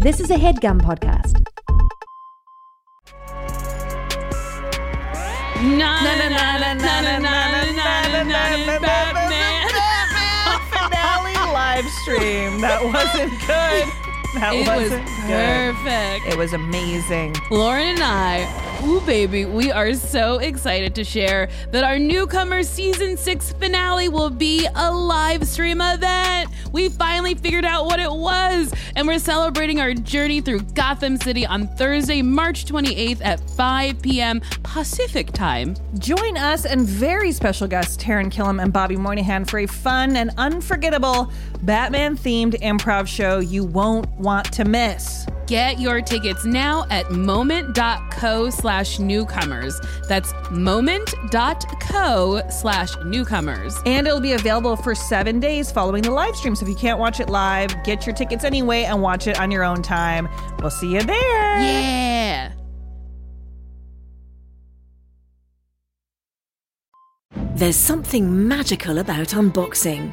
This is a headgum podcast. Na na na na na na na na na na Batman. finale live stream. That wasn't good. That It was wasn't good. perfect. It was amazing. Lauren and I, ooh baby, we are so excited to share that our newcomer season six finale will be a live stream event. We finally figured out what it was, and we're celebrating our journey through Gotham City on Thursday, March 28th at 5 p.m. Pacific time. Join us and very special guests Taran Killam and Bobby Moynihan for a fun and unforgettable Batman themed improv show you won't want to miss. Get your tickets now at moment.co slash newcomers. That's moment.co slash newcomers. And it'll be available for seven days following the live stream. So if you can't watch it live, get your tickets anyway and watch it on your own time. We'll see you there. Yeah. There's something magical about unboxing.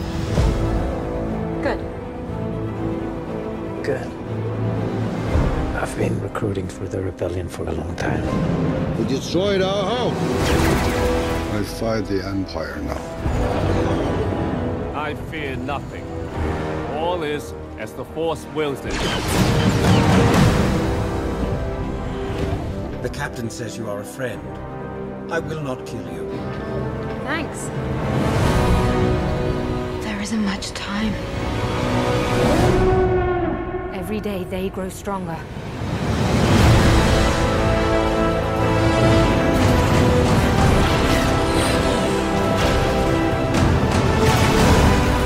Good. Good. I've been recruiting for the rebellion for a long time. We destroyed our home. I fight the Empire now. I fear nothing. All is as the Force wills it. The captain says you are a friend. I will not kill you. Thanks. Isn't much time. Every day they grow stronger.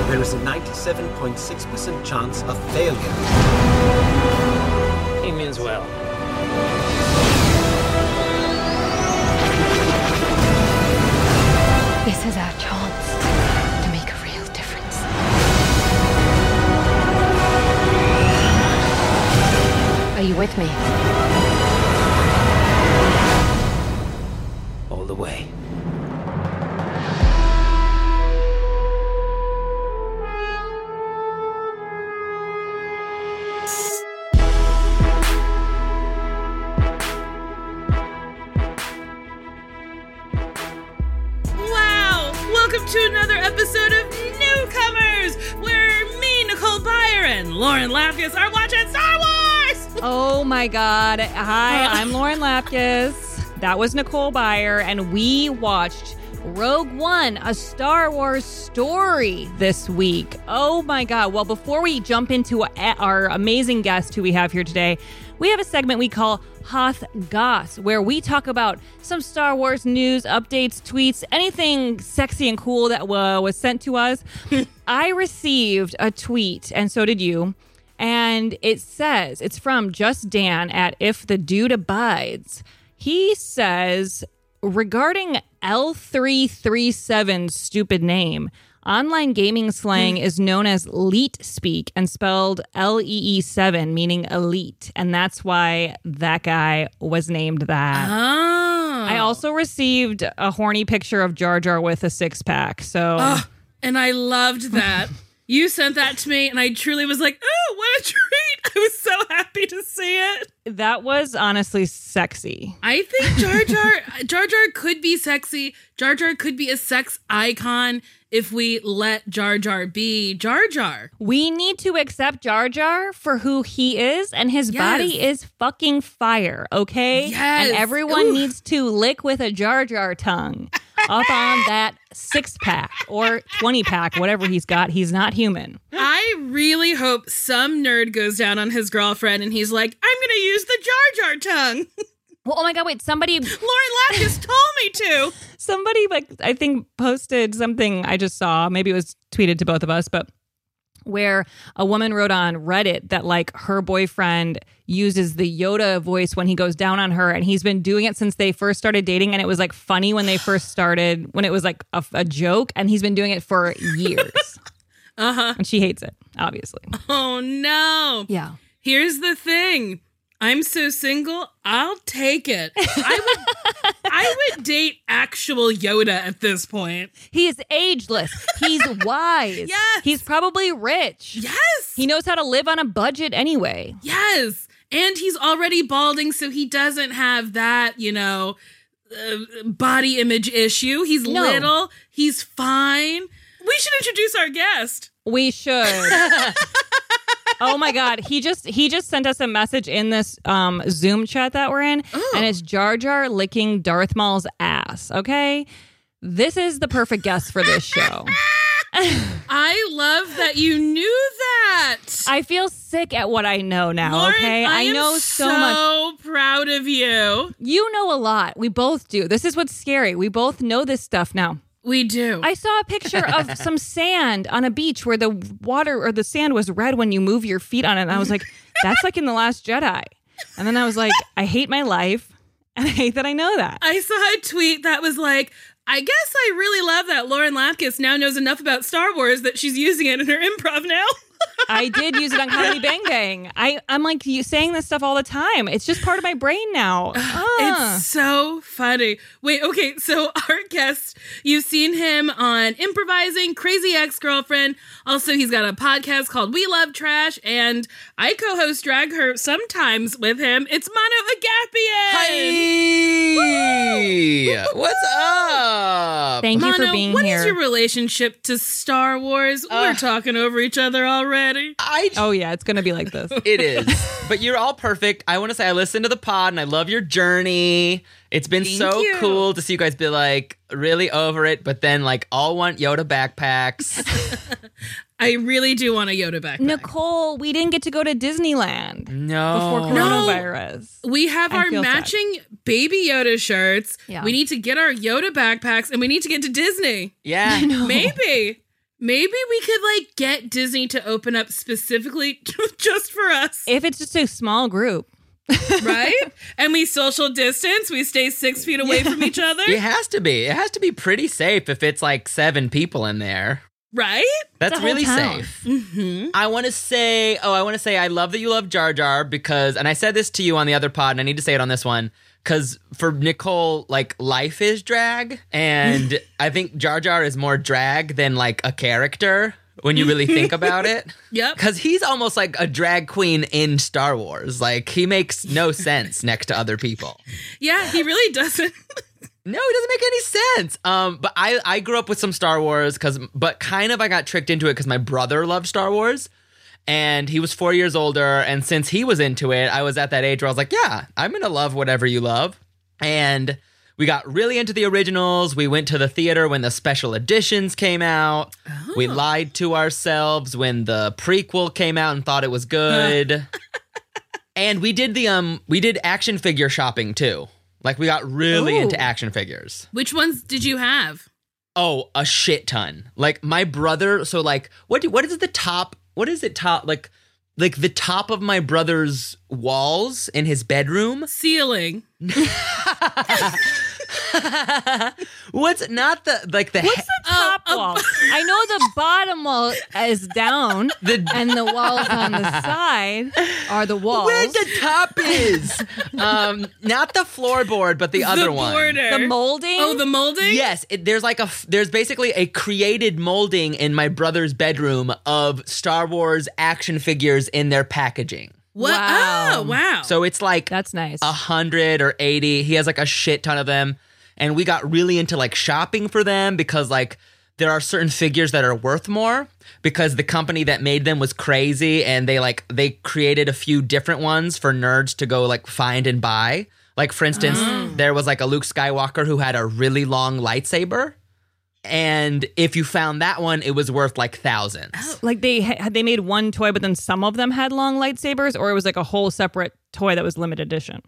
There is a 97.6% chance of failure. Me? God. Hi, I'm Lauren Lapkus. That was Nicole Byer, and we watched Rogue One, a Star Wars story this week. Oh my God. Well, before we jump into our amazing guest who we have here today, we have a segment we call Hoth Goss, where we talk about some Star Wars news, updates, tweets, anything sexy and cool that uh, was sent to us. I received a tweet, and so did you. And it says, it's from Just Dan at If the Dude Abides. He says, regarding L337's stupid name, online gaming slang is known as leet speak and spelled L E E 7, meaning elite. And that's why that guy was named that. Oh. I also received a horny picture of Jar Jar with a six pack. So. Oh, and I loved that. you sent that to me, and I truly was like, oh, what a treat. I was so happy to see it. That was honestly sexy. I think Jar Jar Jar Jar could be sexy. Jar Jar could be a sex icon if we let Jar Jar be Jar Jar. We need to accept Jar Jar for who he is, and his Yes. body is fucking fire, okay? Yes. And everyone Ooh. needs to lick with a Jar Jar tongue up on that six pack or 20 pack, whatever he's got. He's not human. I really hope some nerd goes down on his girlfriend and he's like, I'm going to use the Jar Jar tongue. Well, oh my God, wait, somebody. Lauren Lapkus told me to. somebody like I think posted something I just saw, maybe it was tweeted to both of us, but where a woman wrote on Reddit that like her boyfriend uses the Yoda voice when he goes down on her and he's been doing it since they first started dating and it was like funny when they first started when it was like a, a joke and he's been doing it for years. Uh-huh. And she hates it, obviously. Oh no. Yeah. Here's the thing. I'm so single, I'll take it. I would I would date actual Yoda at this point. He is ageless. He's wise. Yes. He's probably rich. Yes. He knows how to live on a budget anyway. Yes. And he's already balding, so he doesn't have that, you know, uh, body image issue. He's No. little, he's fine. We should introduce our guest. We should. oh my god, he just he just sent us a message in this um Zoom chat that we're in and it's Jar Jar licking Darth Maul's ass, okay? This is the perfect guest for this show. I love that you knew that. I feel sick at what I know now, Lauren, okay? I, am know so, much. so proud of you. You know a lot. We both do. This is what's scary. We both know this stuff now. We do. I saw a picture of some sand on a beach where the water or the sand was red when you move your feet on it. And I was like, that's like in The Last Jedi. And then I was like, I hate my life. And I hate that I know that. I saw a tweet that was like, I guess I really love that Lauren Lapkus now knows enough about Star Wars that she's using it in her improv now. I did use it on Comedy Bang Bang. I, I'm like you saying this stuff all the time. It's just part of my brain now. Ah. It's so funny. Wait, okay, so our guest, you've seen him on Improvising, Crazy Ex Girlfriend. Also, he's got a podcast called We Love Trash, and I co host Drag Her sometimes with him. It's Mano Agapion. Hi! What's up? Thank you for being what here. is your relationship to Star Wars? We're talking over each other already. I oh yeah, it's gonna be like this. It is. but you're all perfect. I want to say I listened to the pod and I love your journey. It's been Thank so you. cool to see you guys be like really over it, but then like all want Yoda backpacks. I really do want a Yoda backpack. Nicole, we didn't get to go to Disneyland no. before coronavirus. We have I our feel sad. matching baby Yoda shirts. Yeah. We need to get our Yoda backpacks and we need to get to Disney. Yeah. Maybe. Maybe we could like get Disney to open up specifically just for us, If it's just a small group. right? and we social distance, we stay six feet away from each other, It has to be. It has to be pretty safe if it's like seven people in there. right? That's really town. safe. Mm-hmm. I want to say, oh, I want to say I love that you love Jar Jar because, and I said this to you on the other pod, and I need to say it on this one because for Nicole, like life is drag, and I think Jar Jar is more drag than like a character when you really think about it. Yep. Because he's almost like a drag queen in Star Wars. Like he makes no sense next to other people. Yeah, he really doesn't. No, it doesn't make any sense. Um, but I I grew up with some Star Wars because, but kind of I got tricked into it because my brother loved Star Wars, and he was four years older. And since he was into it, I was at that age where I was like, yeah, I'm gonna love whatever you love. And we got really into the originals. We went to the theater when the special editions came out. We lied to ourselves when the prequel came out and thought it was good. and we did the um we did action figure shopping too. Like we got really Ooh. into action figures. Which ones did you have? Oh, a shit ton. Like my brother, so like what do, what is the top what is it top like like the top of my brother's walls in his bedroom? Ceiling. What's not the like the What's the top Oh, wall? I know the bottom wall is down, The- and the walls on the side are the walls. where the top is? um not the floorboard but the other the one. border. the molding. Oh, the molding? Yes, it, there's like a there's basically a created molding in my brother's bedroom of Star Wars action figures in their packaging. What? Oh, wow. Oh, wow. So it's like That's nice. a hundred or eighty. He has like a shit ton of them, and we got really into like shopping for them because like there are certain figures that are worth more because the company that made them was crazy and they like they created a few different ones for nerds to go like find and buy. Like for instance, oh. there was like a Luke Skywalker who had a really long lightsaber. And if you found that one, it was worth like thousands. like they had they made one toy, but then some of them had long lightsabers, or it was like a whole separate toy that was limited edition.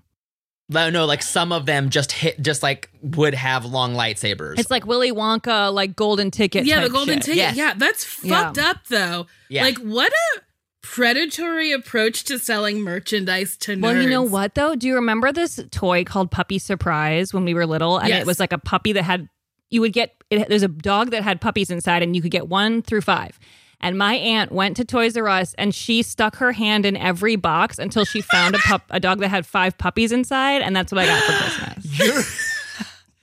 No, no, like some of them just hit, just like would have long lightsabers. It's like Willy Wonka, like golden ticket. yeah, the golden shit. ticket. Yes. Yeah, that's Yeah. fucked up though. Yeah. Like what a predatory approach to selling merchandise to nerds. Well, you know what though? Do you remember this toy called Puppy Surprise when we were little? And Yes. it was like a puppy that had you would get it, there's a dog that had puppies inside and you could get one through five. And my aunt went to Toys R Us and she stuck her hand in every box until she found a pup a dog that had five puppies inside, and that's what I got for Christmas.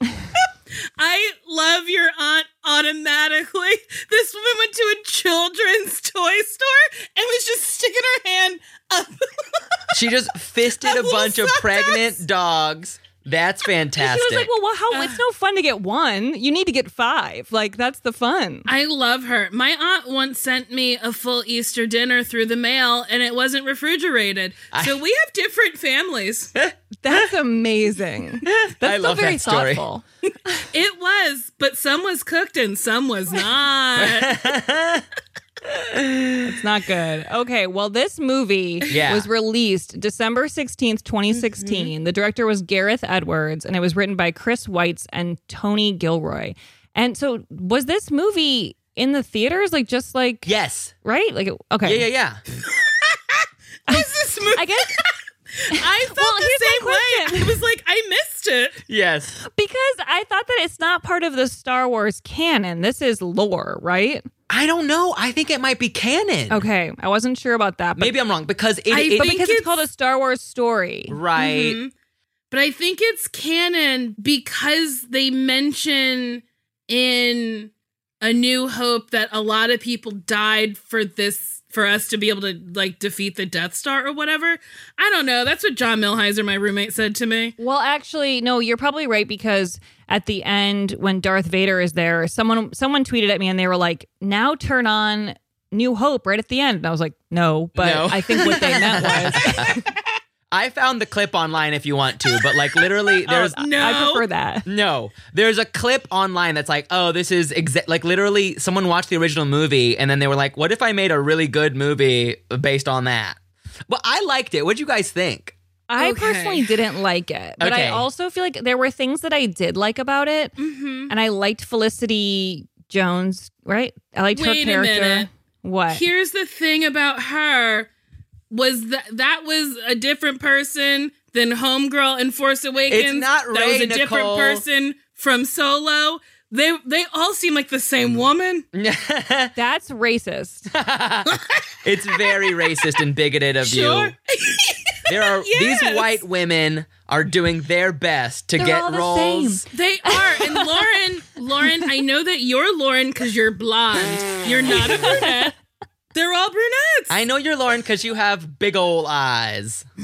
I love your aunt automatically. This woman went to a children's toy store and was just sticking her hand up. She just fisted a little bunch of suckers. pregnant dogs. That's fantastic. She was like, "Well, well how? it's no fun to get one. You need to get five. Like that's the fun." I love her. My aunt once sent me a full Easter dinner through the mail and it wasn't refrigerated. So we have different families. That's amazing. That's I love very that story. thoughtful. It was, but some was cooked and some was not. It's not good. Okay, well, this movie Yeah. was released December 16th, 2016. Mm-hmm. The director was Gareth Edwards, and it was written by Chris Weitz and Tony Gilroy. And so, was this movie in the theaters? Like, just like, yes. right? Like, okay. Yeah, yeah, yeah. What's this movie? I guess I felt Well, the same way. question. I was like, I missed it. Yes. because I thought that it's not part of the Star Wars canon. This is lore, right? I don't know. I think it might be canon. Okay, I wasn't sure about that. But, Maybe I'm wrong because it, I it- but because it's, it's- called a Star Wars story. right. Mhm. But I think it's canon because they mention in A New Hope that a lot of people died for this for us to be able to like defeat the Death Star or whatever. I don't know. That's what John Milheiser, my roommate, said to me. Well, actually, no, you're probably right because at the end when Darth Vader is there, someone someone tweeted at me and they were like, "Now turn on New Hope right at the end." And I was like, "No," but No. I think what they meant was I found the clip online if you want to, but like literally, there's No. I prefer that. no. There's a clip online that's like, oh, this is exa- like literally someone watched the original movie and then they were like, what if I made a really good movie based on that? Well, I liked it. What'd you guys think? I Okay. personally didn't like it, but Okay. I also feel like there were things that I did like about it, Mm-hmm. and I liked Felicity Jones. Right? I liked her Wait a character. minute. What? Here's the thing about her was that that was a different person than Homegirl in Force Awakens. not That was Rey, a different person from Solo. They they all seem like the same mm. woman. That's racist. It's very racist and bigoted of Sure. you. There are these white women are doing their best to They're get all the roles. same. They are. And Lauren, Lauren, I know that you're Lauren because you're blonde. You're not a brunette. They're all brunettes. I know you're Lauren because you have big old eyes.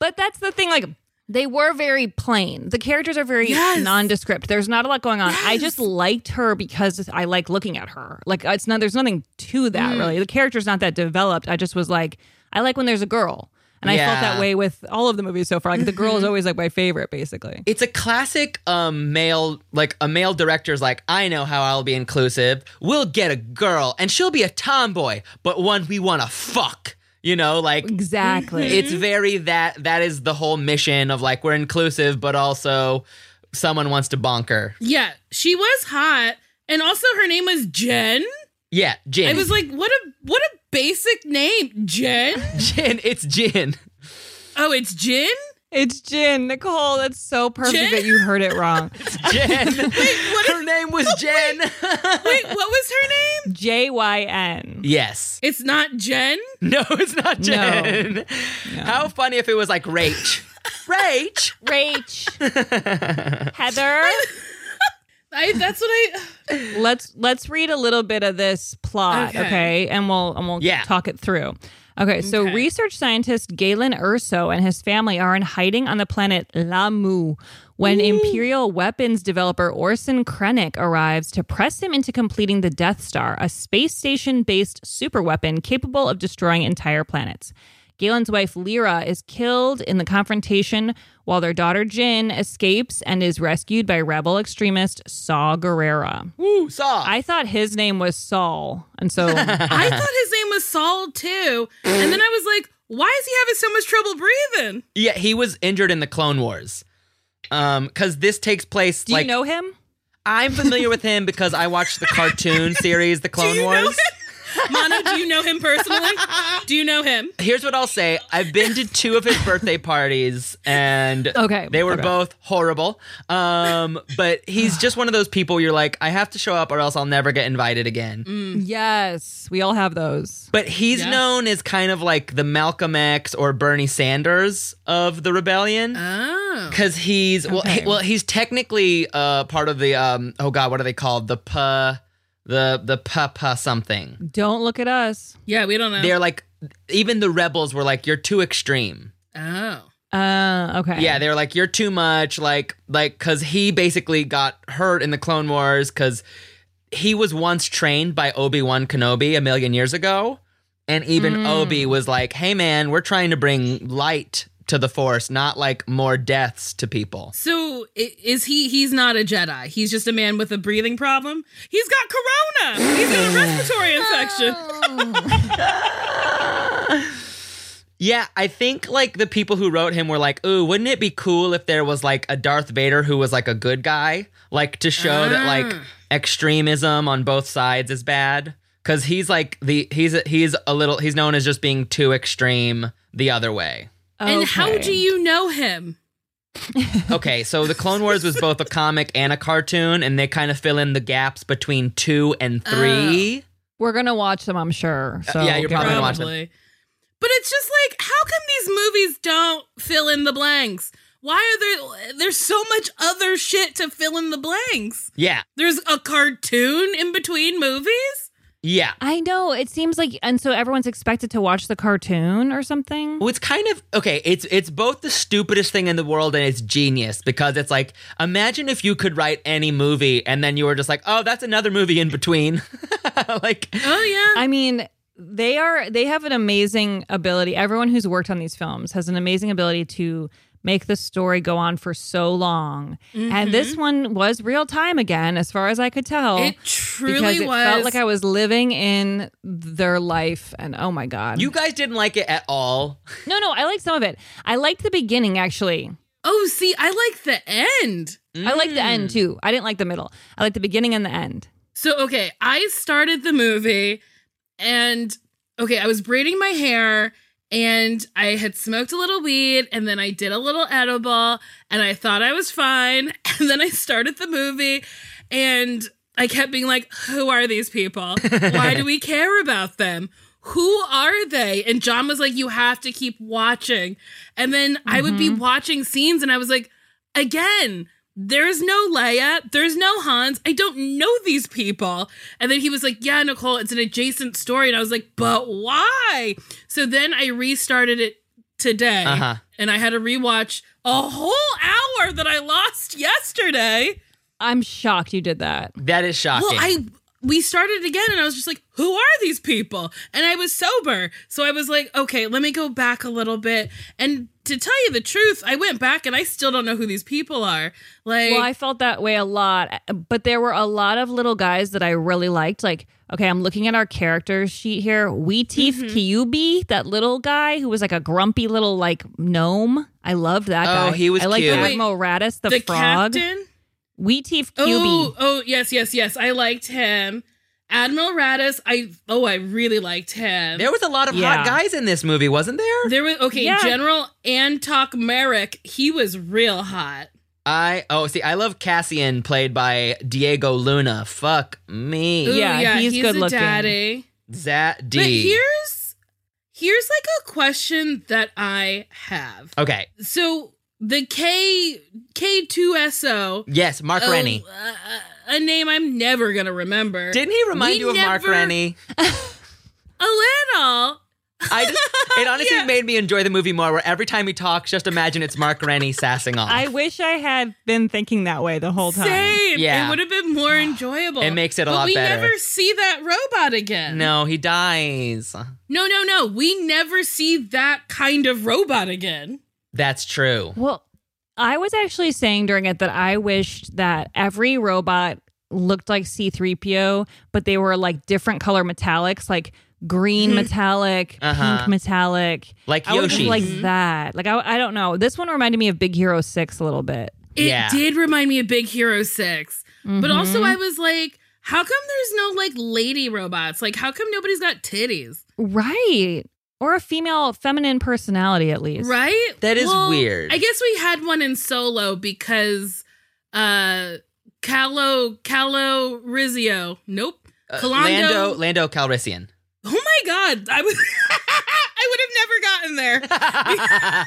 But that's the thing, like they were very plain. The characters are very Yes. nondescript. There's not a lot going on. I just liked her because I like looking at her. Like it's not there's nothing to that Mm. really. The character's not that developed. I just was like, I like when there's a girl. And I felt that way with all of the movies so far. Like the girl Mm-hmm. is always like my favorite, basically. it's a classic um male like a male director's like i know how i'll be inclusive we'll get a girl and she'll be a tomboy but one we want to fuck you know like Exactly. it's very that that is the whole mission of like we're inclusive but also someone wants to bonk her yeah, she was hot. And also her name was Jen. Yeah jin I was like, what a what a basic name. Jen? jin it's jin Oh, it's Jin? It's Jin. Nicole, that's so perfect Jin? that you heard it wrong. jen her name was jen Wait, what was her name? J Y N. yes It's not Jen? no it's not jen No. how funny if it was like rach rach Rach. Heather. I, that's what I. let's let's read a little bit of this plot, Okay. okay, and we'll and we'll Yeah. talk it through. Okay, so Okay. research scientist Galen Erso and his family are in hiding on the planet Lah'mu when Imperial weapons developer Orson Krennic arrives to press him into completing the Death Star, a space station based superweapon capable of destroying entire planets. Galen's wife Lyra is killed in the confrontation while their daughter Jin escapes and is rescued by rebel extremist Saw Gerrera. Woo, Saw. I thought his name was Saul, and so I thought his name was Saul too, and then I was like, why is he having so much trouble breathing? yeah, he was injured in the Clone Wars. Um, because this takes place do like you know him? I'm familiar with him because I watched the cartoon series, The Clone you know Wars. Mano, do you know him personally? Do you know him? Here's what I'll say: I've been to two of his birthday parties, and Okay, they were okay. both horrible. Um, but he's just one of those people you're like, I have to show up, or else I'll never get invited again. Yes, we all have those. But he's Yeah. known as kind of like the Malcolm X or Bernie Sanders of the rebellion. Oh. Because he's well, he, well, he's technically uh part of the um oh god, what are they called? The pa, the the pa pa something. Don't look at us. Yeah, we don't know. They're like even the rebels were like you're too extreme. oh. Uh, okay. Yeah, they were like you're too much. Like like because he basically got hurt in the Clone Wars because he was once trained by Obi Wan Kenobi a million years ago, and even Mm. Obi was like, "Hey man, we're trying to bring light." To the Force, not like more deaths to people. So is he? He's not a Jedi. He's just a man with a breathing problem. He's got corona. He's got a respiratory infection. Yeah, I think like the people who wrote him were like, "Ooh, wouldn't it be cool if there was like a Darth Vader who was like a good guy, like to show that like Ah. extremism on both sides is bad?" Because he's like the he's he's a little he's known as just being too extreme the other way. And how do you know him? Okay, so the Clone Wars was both a comic and a cartoon, and they kind of fill in the gaps between two and oh. three. We're gonna watch them, I'm sure. Uh, so yeah, you're get probably ready. gonna watch them. Probably. But it's just like, how come these movies don't fill in the blanks? Why are there? There's so much other shit to fill in the blanks. Yeah, There's a cartoon in between movies. Yeah. I know. It seems like, and so everyone's expected to watch the cartoon or something. Well, it's kind of okay. It's it's both the stupidest thing in the world and it's genius because it's like imagine if you could write any movie and then you were just like, oh, that's another movie in between. like, Oh yeah. I mean, they are they have an amazing ability. Everyone who's worked on these films has an amazing ability to make the story go on for so long. And this one was real time again, as far as I could tell. It truly because it was. felt like I was living in their life, and oh my god! you guys didn't like it at all. no, no, I liked some of it. I liked the beginning actually. oh, see, I like the end. I like the Mm. end too. I didn't like the middle. I like the beginning and the end. So okay, I started the movie and okay, I was braiding my hair and I had smoked a little weed and then I did a little edible and I thought I was fine and then I started the movie and I kept being like, who are these people? Why do we care about them? Who are they? And John was like, you have to keep watching. And then I would be mm-hmm. watching scenes and I was like, again, there's no Leia, there's no Hans. I don't know these people. And then he was like, Yeah, Nicole, it's an adjacent story. And I was like, But why? So then I restarted it today. Uh-huh. And I had to rewatch a whole hour that I lost yesterday. I'm shocked you did that. That is shocking. Well, I we started again and I was just like, who are these people? And I was sober. So I was like, okay, let me go back a little bit. And to tell you the truth, I went back and I still don't know who these people are. Like Well, I felt that way a lot, but there were a lot of little guys that I really liked. Like, okay, I'm looking at our character sheet here. Weeteef Mm-hmm. Cyubee, that little guy who was like a grumpy little like gnome. I loved that guy. Oh, guy. he was I like cute. Admiral Raddus, the, the frog. captain. Weeteef Oh, oh, yes, yes, yes. I liked him. Admiral Raddus, I oh, I really liked him. there was a lot of Yeah. hot guys in this movie, wasn't there? There was okay, Yeah. General Antoc Merrick, he was real hot. I oh see, I love Cassian, played by Diego Luna. Fuck me, Ooh, Yeah, he's good a looking. daddy. Zat D. But here's here's like a question that I have. okay, So the K K2SO. Yes, Mark Oh, Rennie. uh, a name I'm never gonna remember. Didn't he remind We you of Mark Rennie? A little. I just, it honestly made me enjoy the movie more. Where every time he talks, just imagine it's Mark Rennie sassing off. I wish I had been thinking that way the whole time. Same. Yeah. It would have been more enjoyable. It makes it a but lot we better. We never see that robot again. no, he dies. No, no, no. We never see that kind of robot again. That's true. Well, I was actually saying during it that I wished that every robot looked like C3PO, but they were like different color metallics, like green metallic, Uh-huh. pink metallic. Like I would just Yoshi. like that. Like I, I don't know. This one reminded me of Big Hero 6 a little bit. It Yeah. did remind me of Big Hero 6. But also, Mhm. I was like, how come there's no like lady robots? Like, how come nobody's got titties? Right. Or a female feminine personality at least. Right? That is Well, weird. I guess we had one in solo because uh Calo Calo Rizio. Nope. Uh, Colando. Lando, Lando Calrissian. Oh my god. I was I would have never gotten there.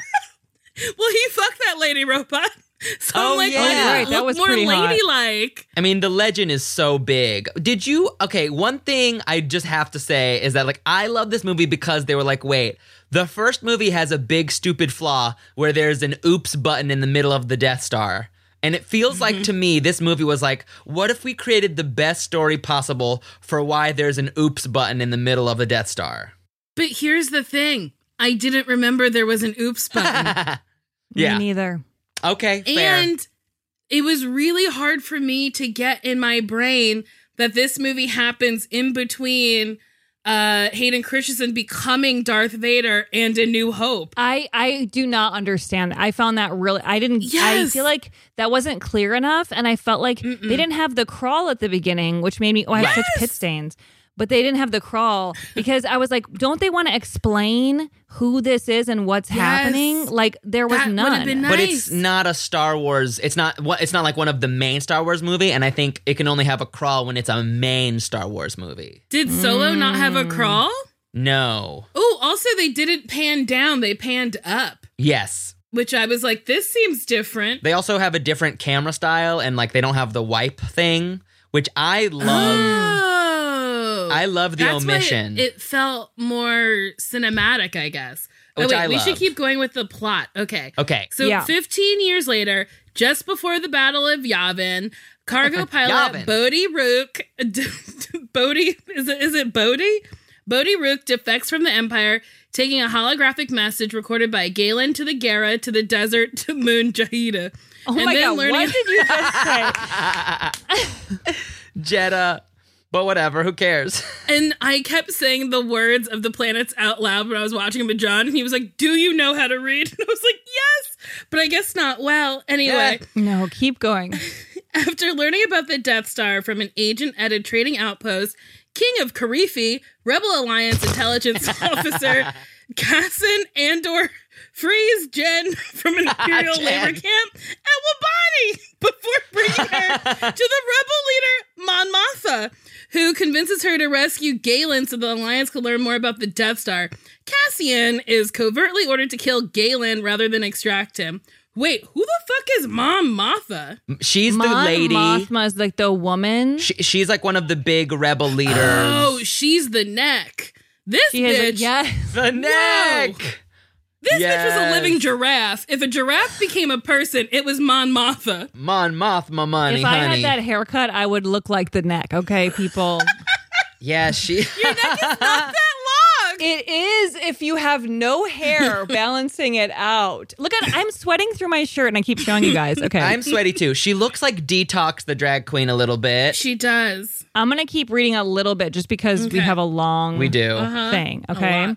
well, he fucked that lady robot. So Oh, I'm like, yeah. why Right, that was more pretty hot. ladylike? I mean, the legend is so big. Did you? Okay, one thing I just have to say is that, like, I love this movie because they were like, wait, the first movie has a big, stupid flaw where there's an oops button in the middle of the Death Star. And it feels like mm-hmm. to me, this movie was like, what if we created the best story possible for why there's an oops button in the middle of the Death Star? But here's the thing. I didn't remember there was an oops button. Yeah. Me neither. Okay, fair. and it was really hard for me to get in my brain that this movie happens in between uh Hayden Christensen becoming Darth Vader and A New Hope. I I do not understand. I found that really I didn't yes. I feel like that wasn't clear enough and I felt like they didn't have the crawl at the beginning, which made me oh I have such pit stains. But they didn't have the crawl because I was like, don't they want to explain who this is and what's Yes. happening? Like there was That none. been But it's not a Star Wars. It's not. what- It's not like one of the main Star Wars movie, and I think it can only have a crawl when it's a main Star Wars movie. Did Solo not have Mm. a crawl? No. Oh, also they didn't pan down, they panned up, Yes. which I was like, this seems different. They also have a different camera style, and like they don't have the wipe thing, which I love. Oh. I love the That's omission. It, it felt more cinematic, I guess. Oh, wait, I we should keep going with the plot. Okay. Okay. So Yeah. 15 years later, just before the Battle of Yavin, cargo pilot Yavin. Bodhi Rook, Bodhi, is it, is it Bodhi? Bodhi Rook defects from the Empire, taking a holographic message recorded by Galen to the Gara to the desert to Moon Jahida. oh my god, what did you just say? Jedha. But whatever. Who cares? And I kept saying the words of the planets out loud when I was watching him with John, and he was like, Do you know how to read? And I was like, Yes, but I guess not well. Anyway, No, keep going. after learning about the Death Star from an agent at a trading outpost, King of Karifi, Rebel Alliance intelligence officer, Cassian Andor frees Jen from an ah, Imperial Jen. labor camp at Wobani before bringing her to the rebel leader Mon Mothma, who convinces her to rescue Galen so the Alliance can learn more about the Death Star. Cassian is covertly ordered to kill Galen rather than extract him. Wait, who the fuck is Mom Mothma? She's the lady. Mothma is like the woman. She, she's like one of the big rebel leaders. Oh, she's the neck. This She has a- bitch. yes. the neck. This bitch was a living giraffe. If a giraffe became a person, it was Mon Mothma. Mon Mothma money, If I honey. had that haircut, I would look like the neck. Okay, people. yeah, she. Your neck is not that long. It is if you have no hair balancing it out. Look at I'm sweating through my shirt and I keep showing you guys. Okay. I'm sweaty too. She looks like Detox the drag queen a little bit. She does. I'm gonna keep reading a little bit just because we have a long We do. Uh-huh. thing. A Okay.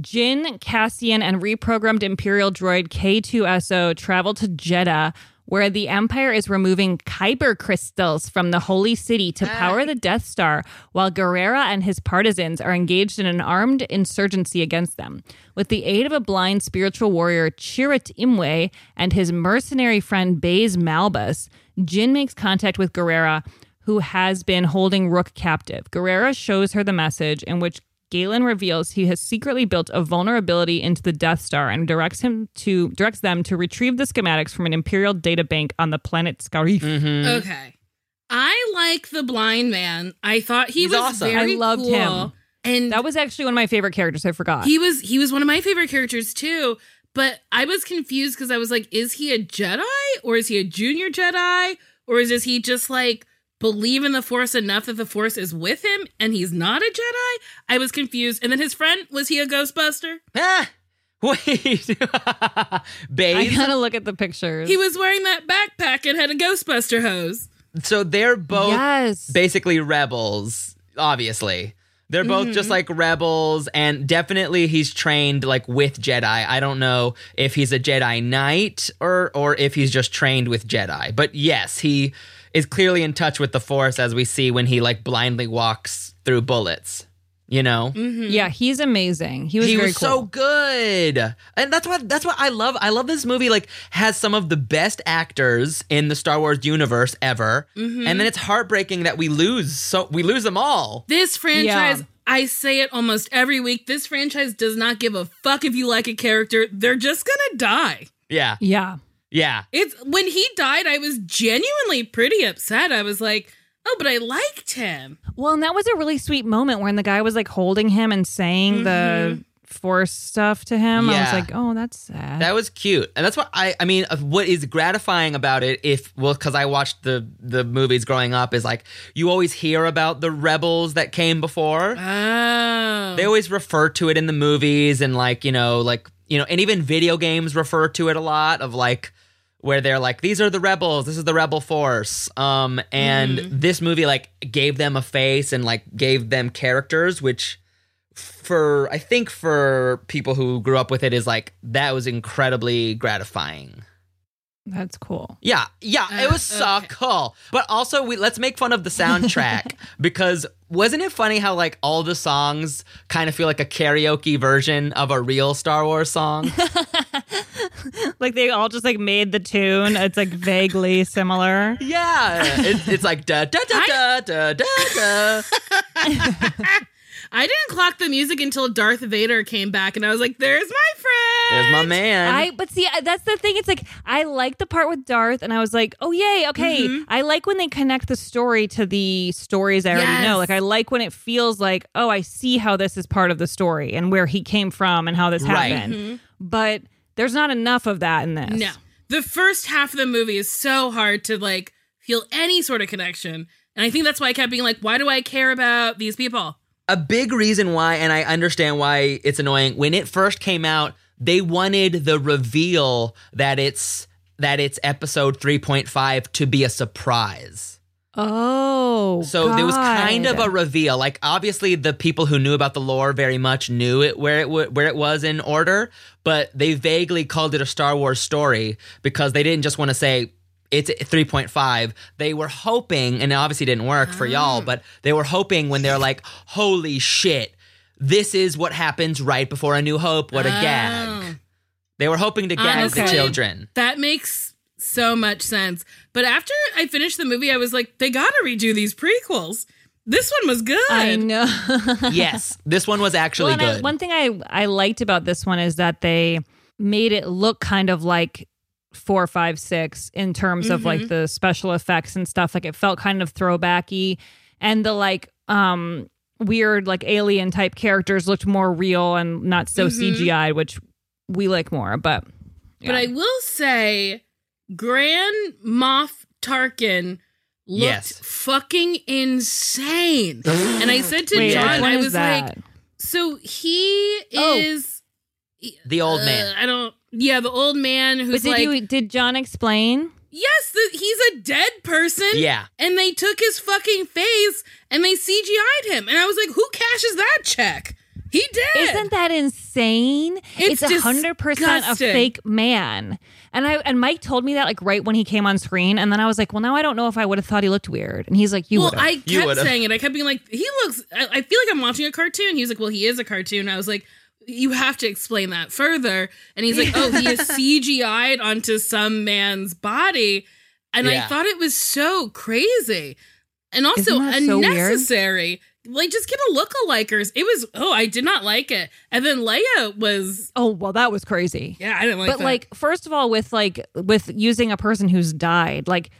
Jin, Cassian, and reprogrammed Imperial droid K2SO travel to Jedha, where the Empire is removing Kyber crystals from the holy city to ah. power the Death Star, while Gerrera and his partisans are engaged in an armed insurgency against them. With the aid of a blind spiritual warrior, Chirrut Imwe, and his mercenary friend Baze Malbus, Jin makes contact with Gerrera, who has been holding Rook captive. Gerrera shows her the message in which Galen reveals he has secretly built a vulnerability into the Death Star and directs him to directs them to retrieve the schematics from an Imperial data bank on the planet Scarif. Mm-hmm. Okay. I like the blind man. I thought he He's was awesome. very I loved cool. him. And That was actually one of my favorite characters. I forgot. he was he was one of my favorite characters too. But I was confused because I was like, is he a Jedi or is he a junior Jedi or is he just like believe in the Force enough that the Force is with him and he's not a Jedi? I was confused. And then his friend was he a Ghostbuster? Ah, wait. I gotta look at the pictures. He was wearing that backpack and had a Ghostbuster hose. So they're both yes. basically rebels, obviously. They're both Mm-hmm. just like rebels, and definitely he's trained like with Jedi. I don't know if he's a Jedi Knight or or if he's just trained with Jedi. But yes, he is clearly in touch with the Force, as we see when he like blindly walks through bullets. You know, Yeah, he's amazing. He was he very was cool. so good, and that's what that's what I love. I love this movie. Like has some of the best actors in the Star Wars universe ever, Mm-hmm. and then it's heartbreaking that we lose. So we lose them all. This franchise, Yeah. I say it almost every week. This franchise does not give a fuck if you like a character. They're just gonna die. Yeah, yeah. Yeah. It's when he died, I was genuinely pretty upset. I was like, oh, but I liked him. Well, and that was a really sweet moment when the guy was like holding him and saying the mm-hmm. force stuff to him. I was like, oh, that's sad. That was cute, and that's what I. I mean, what is gratifying about it, if well, because I watched the the movies growing up, is like you always hear about the rebels that came before. Oh. They always refer to it in the movies, and like you know, like you know, and even video games refer to it a lot. Of like where they're like, these are the rebels, this is the rebel force. Um, and this movie like gave them a face and like gave them characters, which for I think for people who grew up with it is like that was incredibly gratifying. That's cool. Yeah, yeah, it was uh, so okay. cool. But also, we let's make fun of the soundtrack because wasn't it funny how like all the songs kind of feel like a karaoke version of a real Star Wars song? Like they all just like made the tune. It's like vaguely similar. yeah, it, it's like da da da da da da da. I didn't clock the music until Darth Vader came back, and I was like, there's my friend. There's my man. I but see that's the thing. It's like I like the part with Darth, and I was like, oh yay, okay. Mm-hmm. I like when they connect the story to the stories I already know. Like I like when it feels like, oh, I see how this is part of the story and where he came from and how this Right. happened. But there's not enough of that in this. No. The first half of the movie is so hard to like feel any sort of connection. And I think that's why I kept being like, why do I care about these people? A big reason why, and I understand why it's annoying. When it first came out, they wanted the reveal that it's that it's episode 3.5 to be a surprise. Oh, So there was kind of a reveal. Like obviously the people who knew about the lore very much knew it where it w- where it was in order, but they vaguely called it a Star Wars story because they didn't just want to say it's 3.5. They were hoping and it obviously didn't work for y'all, ah. but they were hoping when they're like, "Holy shit. This is what happens right before a new hope. What a Oh. gag." They were hoping to gag Honestly, the children. That makes so much sense. But after I finished the movie, I was like, they gotta redo these prequels. This one was good. I know. yes, this one was actually Well, and I- good. one thing I I liked about this one is that they made it look kind of like four, five, six in terms of like the special effects and stuff. Like it felt kind of throwbacky, and the like um weird like alien type characters looked more real and not so CGI, which we like more. But But I will say, Grand Moff Tarkin looked Yes. fucking insane. and I said to wait, John, I was that? like, so he Oh. is the old uh, man. I don't. Yeah, the old man but who's did like, you did John explain? yes, the, he's a dead person. Yeah. and they took his fucking face and they CGI'd him, and I was like, who cashes that check? He did. Isn't that insane? It's a hundred percent a fake man. And I and Mike told me that like right when he came on screen, and then I was like, well, now I don't know if I would have thought he looked weird. And he's like, you well, would. I kept saying it. I kept being like, he looks. I, I feel like I'm watching a cartoon. He was like, well, he is a cartoon. I was like, you have to explain that further. And he's like, oh, he is CGI'd onto some man's body, and I thought it was so crazy, and also Isn't so unnecessary. like just get a lookalikers. It was oh, I did not like it. And then Leia was Oh, well, that was crazy. yeah, I didn't like it. but that. like, first of all, with like with using a person who's died, like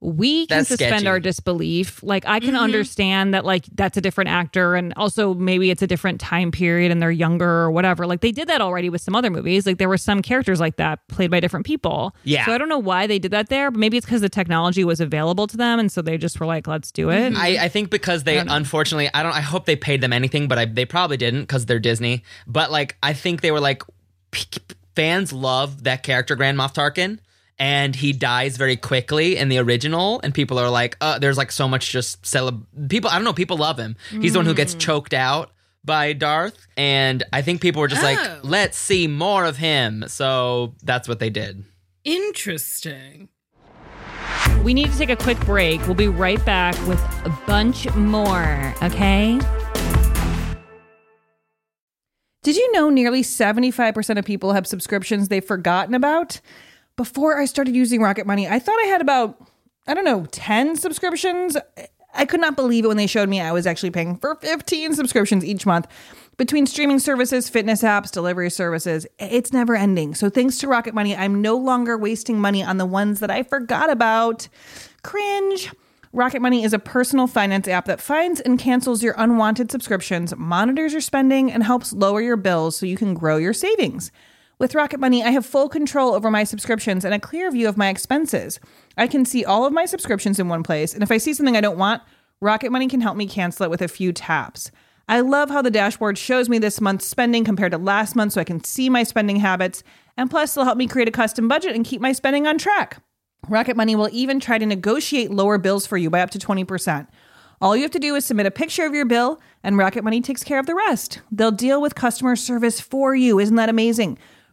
we can That's suspend sketchy. our disbelief. Like I can Mhm. understand that like that's a different actor and also maybe it's a different time period and they're younger or whatever. Like they did that already with some other movies. Like there were some characters like that played by different people. Yeah. So I don't know why they did that there, but maybe it's because the technology was available to them and so they just were like, let's do it. I, I think because they unfortunately I don't I hope they paid them anything, but I, they probably didn't because they're Disney. But like I think they were like p- p- fans love that character Grand Moff Tarkin, and he dies very quickly in the original, and people are like, uh, there's like so much just celeb people. I don't know, people love him. He's the one who gets choked out by Darth, and I think people were just Oh. like, let's see more of him. So that's what they did. interesting. We need to take a quick break. We'll be right back with a bunch more, okay? Did you know nearly 75% of people have subscriptions they've forgotten about? Before I started using Rocket Money, I thought I had about, I don't know, 10 subscriptions. I could not believe it when they showed me I was actually paying for 15 subscriptions each month. Between streaming services, fitness apps, delivery services, it's never ending. So thanks to Rocket Money, I'm no longer wasting money on the ones that I forgot about. Cringe. Rocket Money is a personal finance app that finds and cancels your unwanted subscriptions, monitors your spending, and helps lower your bills so you can grow your savings. With Rocket Money, I have full control over my subscriptions and a clear view of my expenses. I can see all of my subscriptions in one place, and if I see something I don't want, Rocket Money can help me cancel it with a few taps. I love how the dashboard shows me this month's spending compared to last month so I can see my spending habits, and plus, it'll help me create a custom budget and keep my spending on track. Rocket Money will even try to negotiate lower bills for you by up to 20%. All you have to do is submit a picture of your bill, and Rocket Money takes care of the rest. They'll deal with customer service for you. Isn't that amazing?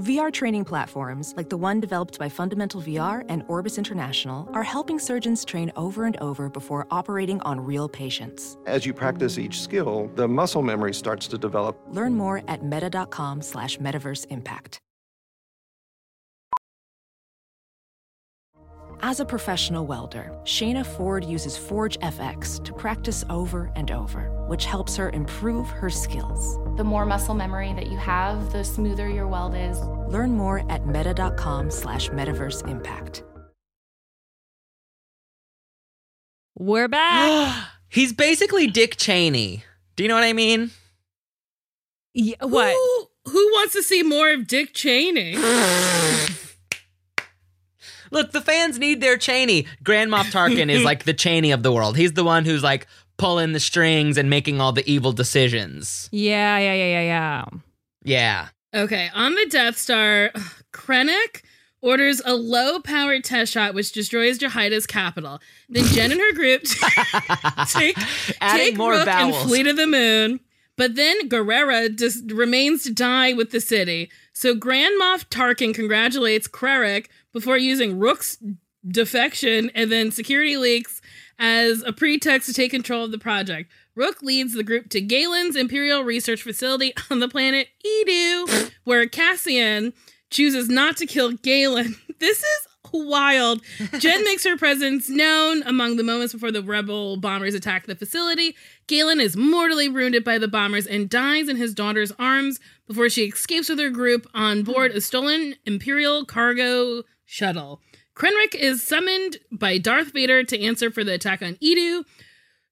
VR training platforms, like the one developed by Fundamental VR and Orbis International, are helping surgeons train over and over before operating on real patients. As you practice each skill, the muscle memory starts to develop. Learn more at meta.com slash metaverse impact. As a professional welder, Shayna Ford uses Forge FX to practice over and over, which helps her improve her skills. The more muscle memory that you have, the smoother your weld is. Learn more at meta.com slash metaverse impact. We're back. He's basically Dick Cheney. Do you know what I mean? Yeah, what? Who, who wants to see more of Dick Cheney? Look, the fans need their Cheney. Grand Moff Tarkin is like the Cheney of the world. He's the one who's like pulling the strings and making all the evil decisions. Yeah, yeah, yeah, yeah, yeah. Yeah. Okay, on the Death Star, Krennic orders a low-powered test shot which destroys Jedha's capital. Then Jen and her group take, take more Rook vowels. and flee to the moon. But then Gerrera just remains to die with the city. So Grand Moff Tarkin congratulates Krennic before using Rook's defection and then security leaks as a pretext to take control of the project. Rook leads the group to Galen's Imperial Research Facility on the planet Eadu, where Cassian chooses not to kill Galen. This is wild. Jen makes her presence known among the moments before the rebel bombers attack the facility. Galen is mortally wounded by the bombers and dies in his daughter's arms before she escapes with her group on board a stolen Imperial cargo shuttle. Krennic is summoned by Darth Vader to answer for the attack on Eadu.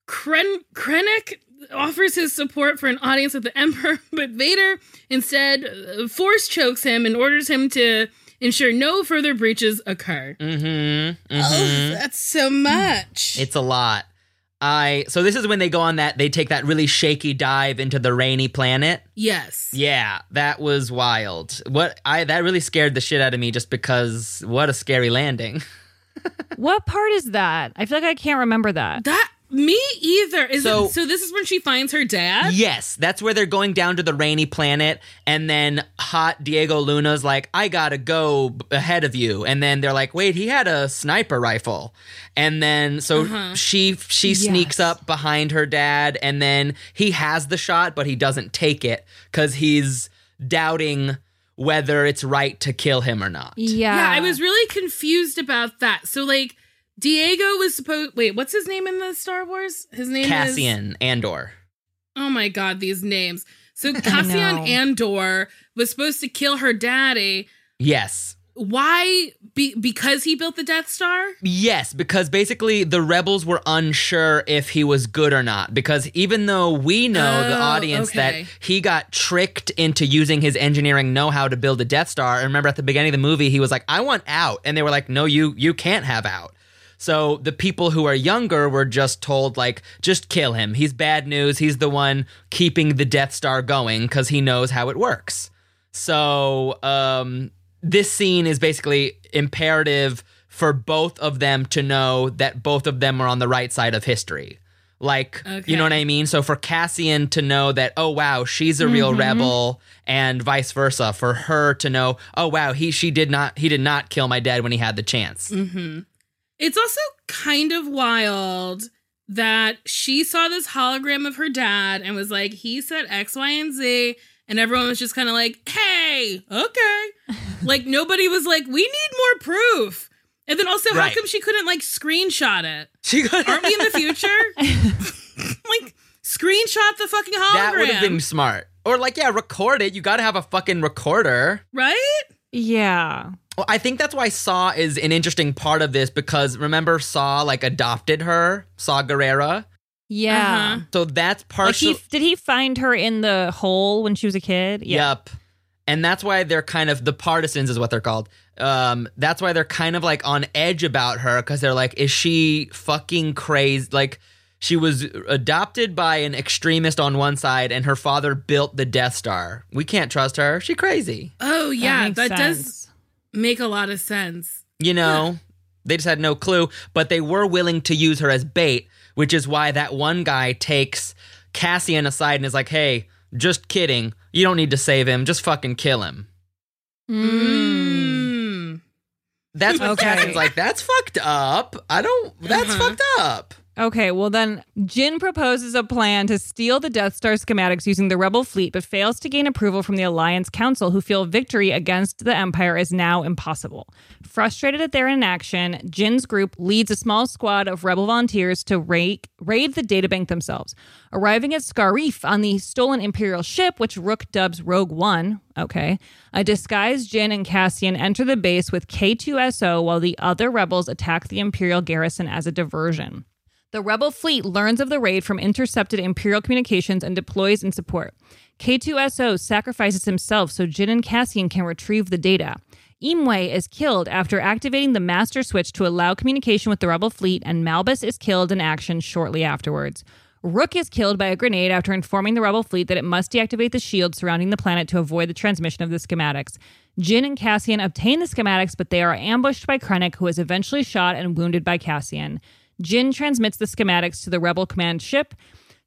Kren- Krennic offers his support for an audience with the Emperor, but Vader instead uh, force chokes him and orders him to ensure no further breaches occur. Mm-hmm. Oh, mhm. that's so much. It's a lot. I so this is when they go on that they take that really shaky dive into the rainy planet. yes. Yeah, that was wild. What I that really scared the shit out of me just because what a scary landing. What part is that? I feel like I can't remember that. That Me either. Is So- it, so this is when she finds her dad? Yes, that's where they're going down to the rainy planet, and then hot Diego Luna's like, "I gotta go b- ahead of you," and then they're like, "Wait, he had a sniper rifle," and then so Uh-huh. she she sneaks up behind her dad, and then he has the shot, but he doesn't take it because he's doubting whether it's right to kill him or not. Yeah. Yeah, I was really confused about that. So like Diego was supposed wait, what's his name in the Star Wars? His name is Cassian Andor. Oh my god, these names. So Cassian. Andor was supposed to kill her daddy. Yes. Why? Be- because he built the Death Star? Yes, because basically the rebels were unsure if he was good or not. Because even though we know the Oh, audience okay. that he got tricked into using his engineering know-how to build a Death Star, and remember at the beginning of the movie he was like, "I want out," and they were like, "No, you you can't have out." So the people who are younger were just told like, "Just kill him. He's bad news. He's the one keeping the Death Star going because he knows how it works." So um, this scene is basically imperative for both of them to know that both of them are on the right side of history. Like, you know what I mean? So for Cassian to know that, oh wow, she's a real Mhm. rebel, and vice versa, for her to know, oh wow, he she did not he did not kill my dad when he had the chance. Mm-hmm. It's also kind of wild that she saw this hologram of her dad and was like, he said X, Y, and Z. And everyone was just kind of like, hey, okay. like nobody was like, we need more proof. And then also, Right. how come she couldn't like screenshot it? She Aren't we in the future? like, screenshot the fucking hologram. That would have been smart. Or like, yeah, record it. You got to have a fucking recorder. right? Yeah. Well, I think that's why Saw is an interesting part of this because remember Saw like adopted her, Saw Gerrera. Yeah. Uh-huh. So that's Like partial. he did he find her in the hole when she was a kid? Yep. And that's why they're kind of the partisans is what they're called. Um, that's why they're kind of like on edge about her because they're like, is she fucking crazy? Like she was adopted by an extremist on one side, and her father built the Death Star. We can't trust her. She crazy. Oh, yeah. makes That, does sense. Make a lot of sense. You know, they just had no clue, but they were willing to use her as bait, which is why that one guy takes Cassian aside and is like, hey, just kidding. You don't need to save him. Just fucking kill him. Mm. That's what Okay. Cassian's like, that's fucked up. I don't, that's Uh-huh. fucked up. Okay, well then Jyn proposes a plan to steal the Death Star schematics using the Rebel fleet, but fails to gain approval from the Alliance Council, who feel victory against the Empire is now impossible. Frustrated at their inaction, Jyn's group leads a small squad of Rebel volunteers to raid, raid the databank themselves. Arriving at Scarif on the stolen Imperial ship, which Rook dubs Rogue One, okay, a disguised Jyn and Cassian enter the base with K2SO while the other rebels attack the Imperial garrison as a diversion. The rebel fleet learns of the raid from intercepted Imperial communications and deploys in support. K2SO sacrifices himself so Jyn and Cassian can retrieve the data. Imwe is killed after activating the master switch to allow communication with the rebel fleet, and Malbus is killed in action shortly afterwards. Rook is killed by a grenade after informing the rebel fleet that it must deactivate the shield surrounding the planet to avoid the transmission of the schematics. Jyn and Cassian obtain the schematics, but they are ambushed by Krennic, who is eventually shot and wounded by Cassian. Jyn transmits the schematics to the Rebel command ship.